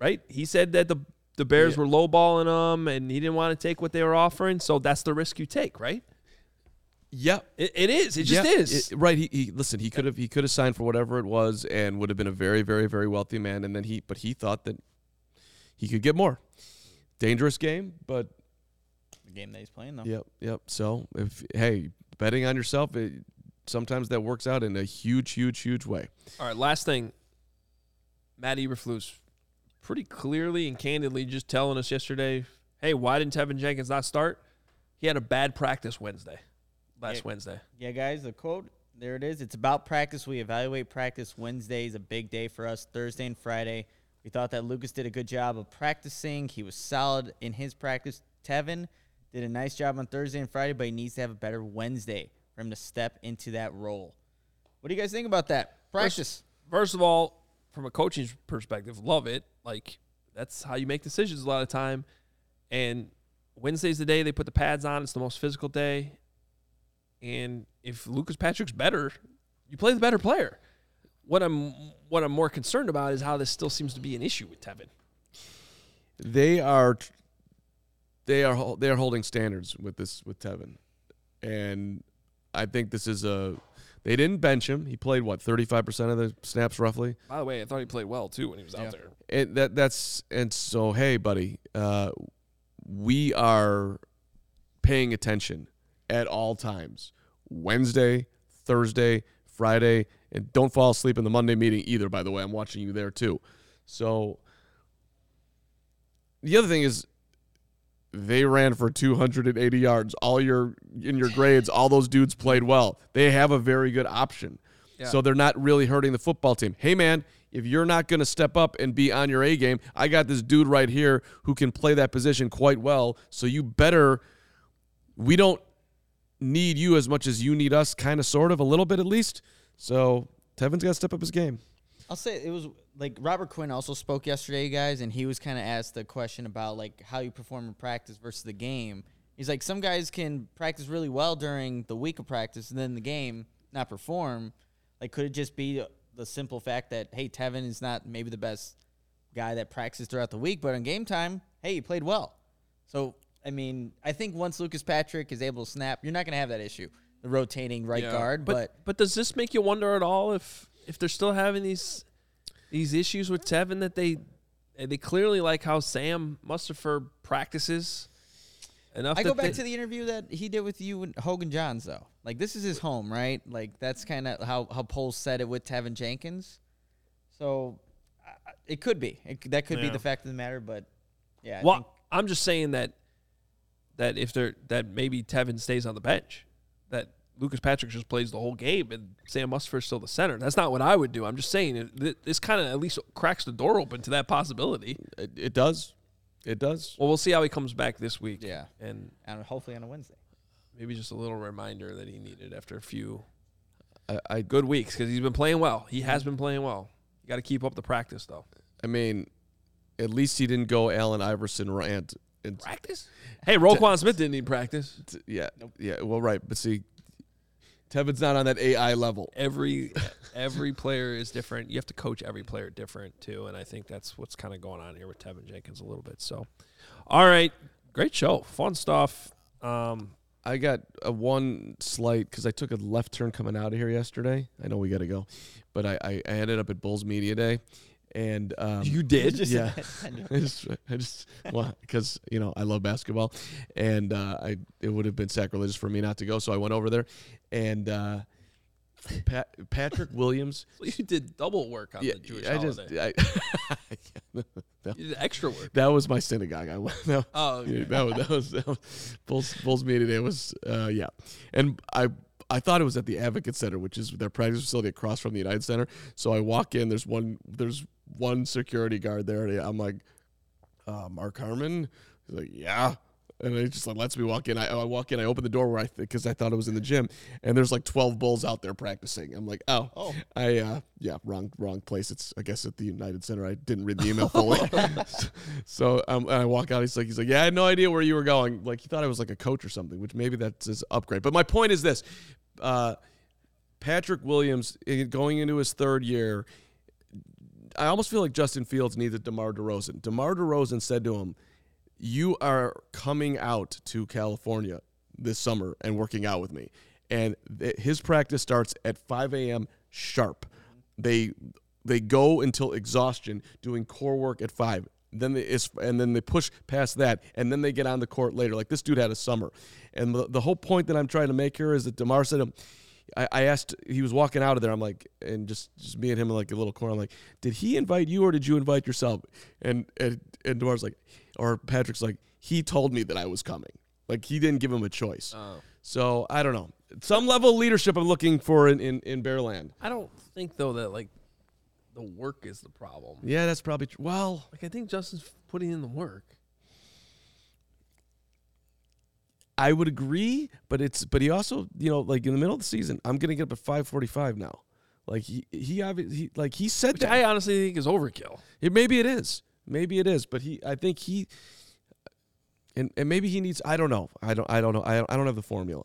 right? He said that the the Bears Yeah. were lowballing him, and he didn't want to take what they were offering, so that's the risk you take, right? Yep. It, it is. It just Yeah, is. it- right. He, he listen. He could have he could have signed for whatever it was and would have been a very very very wealthy man. And then he but he thought that he could get more. Dangerous game, but The game that he's playing though. yep yep. So if hey betting on yourself, it, sometimes that works out in a huge huge huge way. All right, last thing. Matt Eberflus pretty clearly and candidly just telling us yesterday, hey, why didn't Teven Jenkins not start? He had a bad practice Wednesday, last Yeah. Wednesday. Yeah, guys, the quote there it is. It's about practice. We evaluate practice. Wednesday is a big day for us. Thursday and Friday. We thought that Lucas did a good job of practicing. He was solid in his practice. Teven did a nice job on Thursday and Friday, but he needs to have a better Wednesday for him to step into that role. What do you guys think about that? Practice. First of all, from a coaching perspective, love it. Like that's how you make decisions a lot of time. And Wednesday's the day they put the pads on. It's the most physical day. And if Lucas Patrick's better, you play the better player. What I'm what I'm more concerned about is how this still seems to be an issue with Teven. they are they are they are holding standards with this with Teven, and I think this is a. They didn't bench him. He played what thirty five percent of the snaps roughly. By the way, I thought he played well too when he was Yeah. out there. And that that's and so hey, buddy, uh, we are paying attention at all times. Wednesday, Thursday, Friday, and don't fall asleep in the Monday meeting either. By the way, I'm watching you there too. So the other thing is they ran for 280 yards. All your in your grades, all those dudes played well. They have a very good option. Yeah. So they're not really hurting the football team. Hey man, if you're not going to step up and be on your A game, I got this dude right here who can play that position quite well. So you better we don't need you as much as you need us, kind of sort of a little bit at least. So Teven's got to step up his game. I'll say it was like Robert Quinn also spoke yesterday, guys, and he was kind of asked the question about like how you perform in practice versus the game. He's like, some guys can practice really well during the week of practice, and then the game not perform. Like, could it just be the simple fact that hey, Teven is not maybe the best guy that practices throughout the week, but on game time, hey, he played well. So I mean, I think once Lucas Patrick is able to snap, you're not going to have that issue, the rotating right Yeah. guard. But, but does this make you wonder at all if if they're still having these these issues with Teven that they they clearly like how Sam Mustipher practices enough. I go back they- to the interview that he did with you and Hoge and Jahns, though. Like this is his home, right? Like that's kind of how how Poles said it with Teven Jenkins. So I- I- it could be. It, that could be the fact of the matter. But yeah, I well, think, I'm just saying that that if they're that maybe Teven stays on the bench, that Lucas Patrick just plays the whole game and Sam Mustipher's still the center. That's not what I would do. I'm just saying it, this kind of at least cracks the door open to that possibility. It, it does. It does. Well, we'll see how he comes back this week. Yeah. and and hopefully on a Wednesday. maybe just a little reminder that he needed after a few I, I good weeks because he's been playing well. He has been playing well. You got to keep up the practice though. I mean, at least he didn't go Allen Iverson rant. And Practice? Hey, Roquan Smith didn't need practice. t- yeah, yeah. Well, right, but see, Teven's not on that AI level. Every every player is different. You have to coach every player different too, and I think that's what's kind of going on here with Teven Jenkins a little bit. So, all right, great show, fun stuff. Um, I got a one slight because I took a left turn coming out of here yesterday. I know we got to go, but I, I, I ended up at Bulls Media Day, and um, you did? yeah. I just, I just, well, because you know I love basketball, and uh, I it would have been sacrilegious for me not to go, so I went over there, and uh, Pat, Patrick Williams. you did double work on Yeah, the Jewish I just, holiday. I, that, you did extra work. that was my synagogue. I went. That, Oh, okay. yeah, that was that was, that was Bulls Bulls meeting day was uh, yeah, and I. I thought it was at the Advocate Center, which is their practice facility across from the United Center. So I walk in. There's one. There's one security guard there. And I'm like, uh, Mark Carman. He's like, yeah. And he just like lets me walk in. I, I walk in. I open the door where I because I thought it was in the gym, and there's like 12 bulls out there practicing. I'm like, oh, Oh. I uh, yeah, wrong wrong place. It's I guess at the United Center. I didn't read the email fully. so um, and I walk out. He's like, he's like, yeah, I had no idea where you were going. Like he thought I was like a coach or something, which maybe that's his upgrade. But my point is this: uh, Patrick Williams eh, going into his third year. I almost feel like Justin Fields needed a DeMar DeRozan. DeMar DeRozan said to him, "You are coming out to California this summer and working out with me." And th- his practice starts at 5 a.m. sharp. They they go until exhaustion, doing core work at five. Then they is and then they push past that, and then they get on the court later. Like this dude had a summer, and the, the whole point that I'm trying to make here is that DeMar said, I, I asked, he was walking out of there. I'm like, and just just me and him in like a little corner. I'm like, did he invite you or did you invite yourself? And and and DeMar's like, or Patrick's like, he told me that I was coming. Like he didn't give him a choice. Oh. So I don't know. Some level of leadership I'm looking for in in, in Bearland. I don't think though that like the work is the problem. Yeah, that's probably true. Well, Like I think Justin's putting in the work. I would agree, but it's but he also you know like in the middle of the season, I'm gonna get up at 5:45 now. Like he he, obvi- he like he said Which that. I honestly think is overkill. It, maybe it is. Maybe it is. But he, I think he, and, and maybe he needs. I don't know. I don't. I don't know. I, I don't have the formula.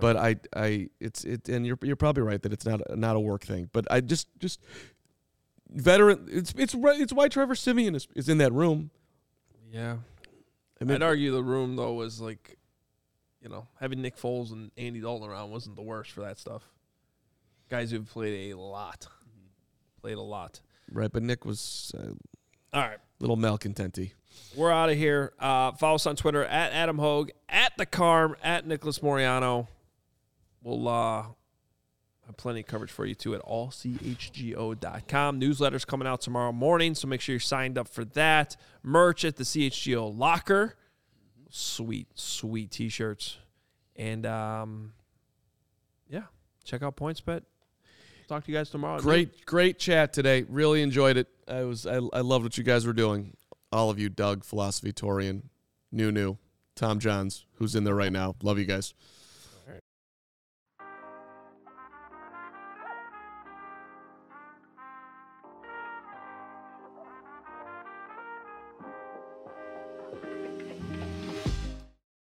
But I, I, it's it, and you're you're probably right that it's not not a work thing. But I just just veteran. It's it's right- it's why Trevor Siemian is, is in that room. Yeah. I mean, I'd argue the room though was like, you know, having Nick Foles and Andy Dalton around wasn't the worst for that stuff. Guys who've played a lot, played a lot. right, but Nick was a All right, little malcontenty. we're out of here. Uh, follow us on Twitter at Adam Hoge, at the Carm, at Nicholas Moreano. We'll uh, have plenty of coverage for you too at allchgo.com. Newsletters coming out tomorrow morning, so make sure you're signed up for that. Merch at the CHGO locker. Sweet, sweet t-shirts. And um, yeah, check out PointsBet. Talk to you guys tomorrow. Great, great chat today. Really enjoyed it. I was, I, I loved what you guys were doing. All of you, Doug, Philosophy Torian, New New, Tom Johns, who's in there right now. Love you guys.